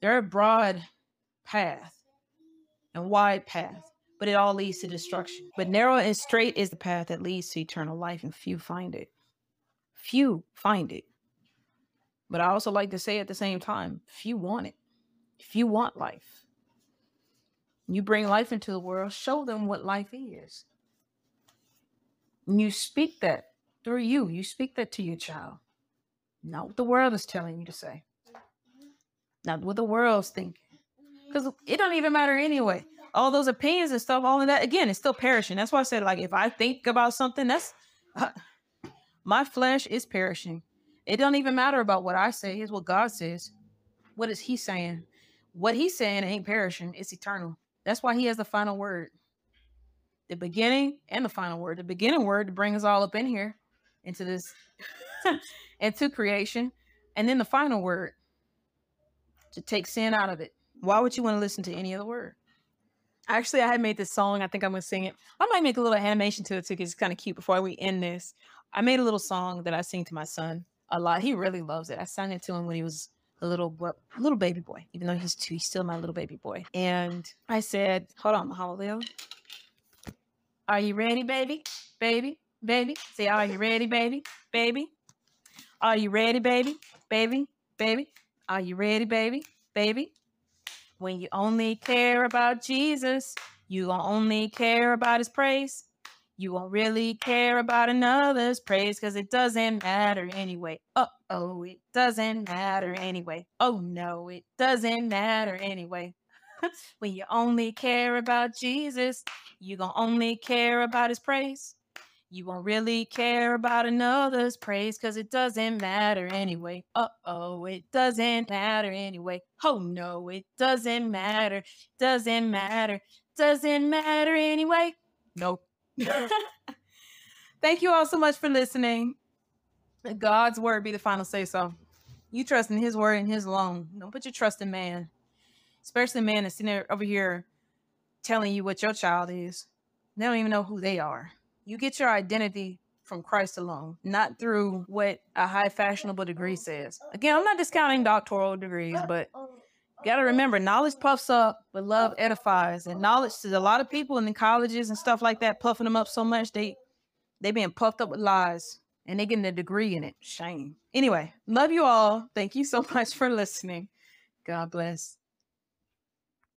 There are a broad path and wide path, but it all leads to destruction. But narrow and straight is the path that leads to eternal life, and few find it. Few find it. But I also like to say at the same time, if you want it, if you want life, you bring life into the world, show them what life is. And you speak that through you. You speak that to your child. Not what the world is telling you to say. Not what the world's thinking. Because it don't even matter anyway. All those opinions and stuff, all of that, again, it's still perishing. That's why I said, like, if I think about something, that's uh, my flesh is perishing. It don't even matter about what I say. It's what God says. What is He saying? What He's saying ain't perishing. It's eternal. That's why He has the final word. The beginning and the final word. The beginning word to bring us all up in here into this into creation, and then the final word to take sin out of it. Why would you want to listen to any other word? Actually, I had made this song. I think I'm gonna sing it. I might make a little animation to it too, because it's kind of cute. Before we end this, I made a little song that I sing to my son a lot. He really loves it. I sang it to him when he was a little little baby boy, even though he's two, he's still my little baby boy. And I said, "Hold on, Mahalalel. Are you ready, baby? Baby, baby. Say, are you ready, baby? Baby. Are you ready, baby? Baby, baby. Are you ready, baby? Baby. When you only care about Jesus, you only care about his praise. You won't really care about another's praise because it doesn't matter anyway. Uh oh, it doesn't matter anyway. Oh no, it doesn't matter anyway. when you only care about Jesus, you gonna only care about his praise. You won't really care about another's praise because it doesn't matter anyway. Uh oh, it doesn't matter anyway. Oh no, it doesn't matter. Doesn't matter. Doesn't matter anyway. Nope. Thank you all so much for listening. God's word be the final say so. You trust in his word and his alone. Don't put your trust in man. Especially man that's sitting over here telling you what your child is. They don't even know who they are. You get your identity from Christ alone, not through what a high fashionable degree says. Again, I'm not discounting doctoral degrees, but got to remember knowledge puffs up but love edifies and knowledge to a lot of people in the colleges and stuff like that puffing them up so much they they being puffed up with lies and they getting a degree in it. Shame. Anyway love you all. Thank you so much for listening. God bless